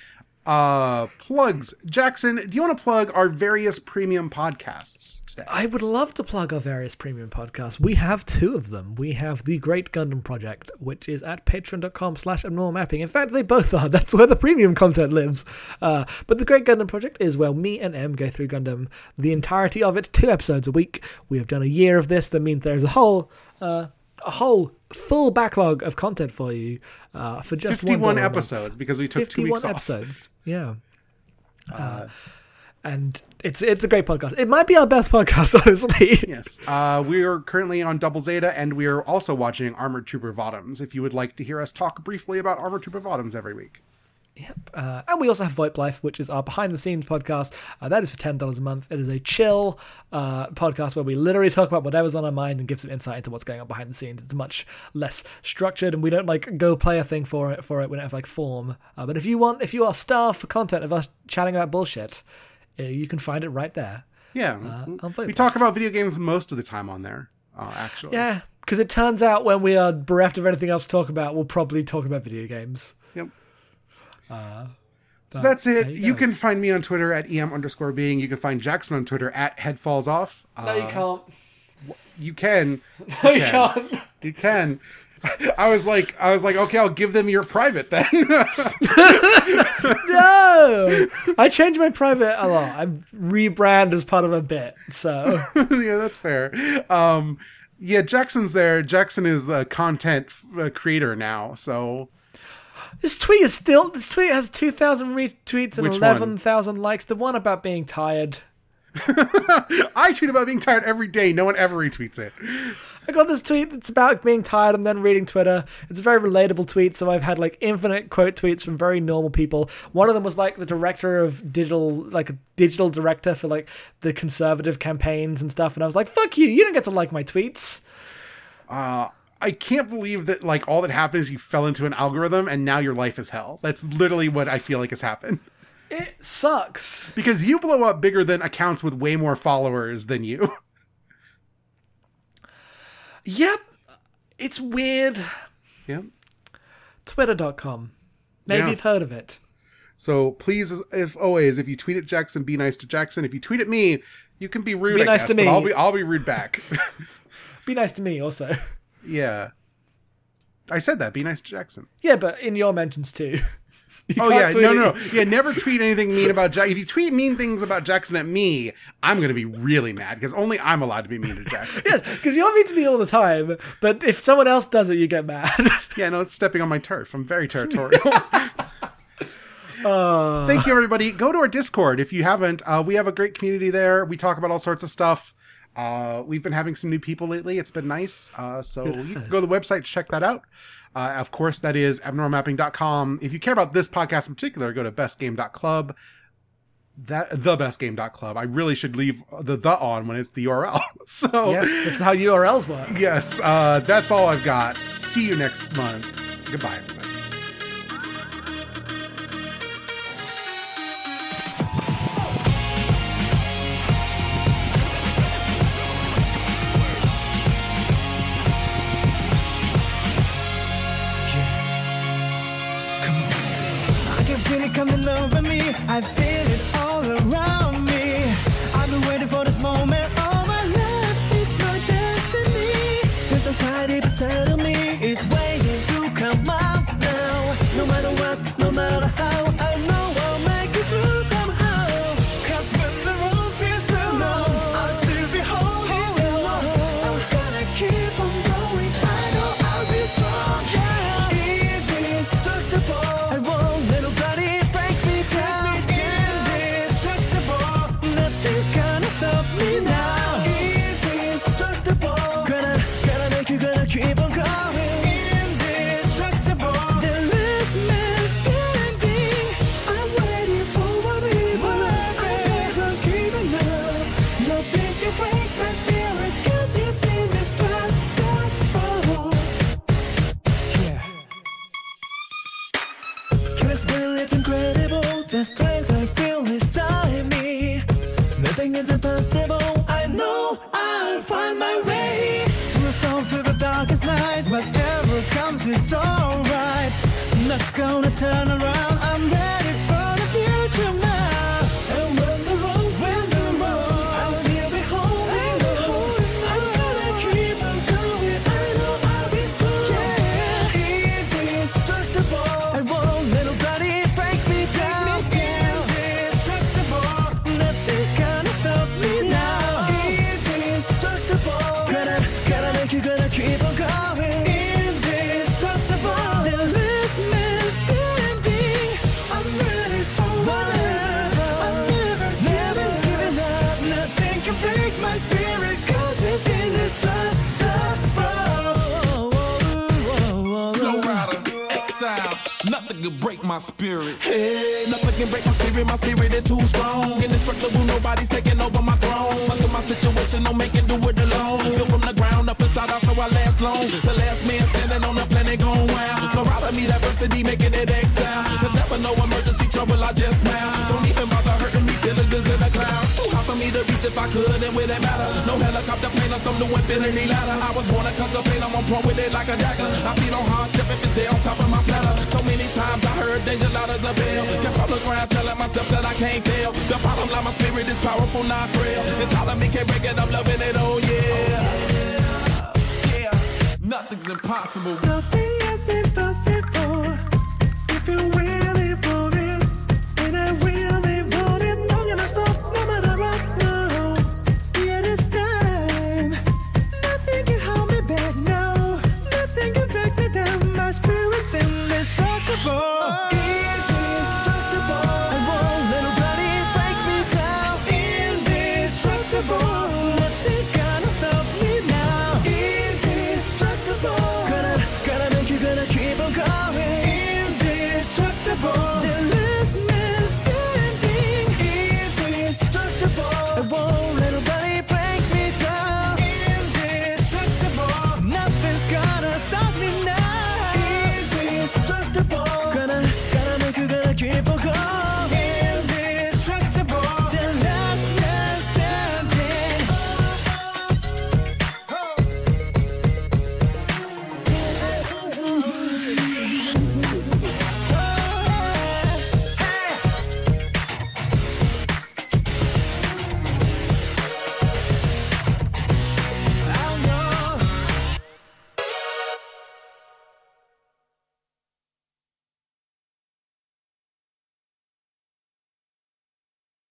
Uh, plugs. Jackson, do you want to plug our various premium podcasts today? I would love to plug our various premium podcasts. We have two of them. We have the Great Gundam Project, which is at patreon.com slash abnormal mapping. In fact, they both are. <laughs> That's where the premium content lives. Uh, but the Great Gundam Project is where me and Em go through Gundam, the entirety of it, two episodes a week. We have done a year of this. That means there's a whole, uh, a whole full backlog of content for you uh, for just $1 Fifty-one episodes because we took two 51 weeks off. episodes. Yeah. Uh, and it's it's a great podcast. It might be our best podcast, <laughs> honestly. Yes. Uh, we are currently on Double Zeta, and we are also watching Armored Trooper Votoms. If you would like to hear us talk briefly about Armored Trooper Votoms every week. Yep. Uh, and we also have VoIP Life, which is our behind the scenes podcast. Uh, that is for ten dollars a month. It is a chill uh, podcast where we literally talk about whatever's on our mind and give some insight into what's going on behind the scenes. It's much less structured, and we don't like go play a thing for it. For it, we don't have like form. Uh, but if you want, if you are starved for content of us chatting about bullshit, uh, you can find it right there. Yeah. on we talk about video games most of the time on there, uh, actually. Yeah, because it turns out when we are bereft of anything else to talk about, we'll probably talk about video games. Yep. Uh, So that's it. You, you can find me on Twitter at em underscore being. You can find Jackson on Twitter at head falls off. Uh, can't. You can. <laughs> No, you can. can't. You can. <laughs> I was like, I was like, okay, I'll give them your private then. <laughs> No, I change my private a lot. I rebrand as part of a bit. So yeah, that's fair. Um, yeah, Jackson's there. Jackson is the content uh, creator now. So this tweet is still. This tweet has two thousand retweets and Which eleven thousand likes. The one about being tired. <laughs> I tweet about being tired every day. No one ever retweets it. I got this tweet that's about being tired and then reading Twitter. It's a very relatable tweet, so I've had like infinite quote tweets from very normal people. One of them was like the director of digital, like a digital director for like the conservative campaigns and stuff, and I was like, "Fuck you! You don't get to like my tweets." Uh, I can't believe that like all that happened is you fell into an algorithm and now your life is hell. That's literally what I feel like has happened. It sucks. Because you blow up bigger than accounts with way more followers than you. <laughs> Yep, it's weird. yeah. Twitter.com. Maybe Yeah. you've heard of it. So please, if always, if you tweet at Jackson, be nice to Jackson. If you tweet at me, you can be rude. Be I nice guess, to me. I'll be I'll be rude back. <laughs> Be nice to me also. <laughs> yeah. I said that. Be nice to Jackson. yeah, but in your mentions too. <laughs> You Oh yeah, no, no, no, yeah. Never tweet anything mean about Jack. If you tweet mean things about Jackson at me, I'm gonna be really mad because only I'm allowed to be mean to Jackson. <laughs> Yes, because you're mean to me all the time, but if someone else does it, you get mad. <laughs> yeah, no, it's stepping on my turf. I'm very territorial. uh, Thank you, everybody. Go to our Discord if you haven't. Uh, we have a great community there. We talk about all sorts of stuff. Uh, we've been having some new people lately. It's been nice. Uh, so you can go to the website, check that out. Uh, of course, that is abnormalmapping.com. If you care about this podcast in particular, go to bestgame.club. that thebestgame.club. I really should leave the the on when it's the URL. <laughs> so Yes, that's how URLs work. yes, uh, that's all I've got. See you next month. Goodbye, I feel is too strong. Indestructible, nobody's taking over my throne. Until my situation, don't make it do it alone. Built from the ground up inside out, so I last long. The last man standing on the planet going wild. Me, diversity making it exile. There's never no emergency trouble, I just smile. Don't even bother hurting for me to reach if I could, and wouldn't matter. No helicopter plane or some new infinity ladder. I was born a conquer pain, I'm on point with it like a dagger. I feel on hardship if it's there on top of my platter. So many times I heard danger loud as a bell. Kept on the ground telling myself that I can't fail. The problem like my spirit is powerful, not frail. It's all of me can't break it, I'm loving it, oh yeah. Oh, yeah. yeah. Nothing's impossible. Nothing is impossible if you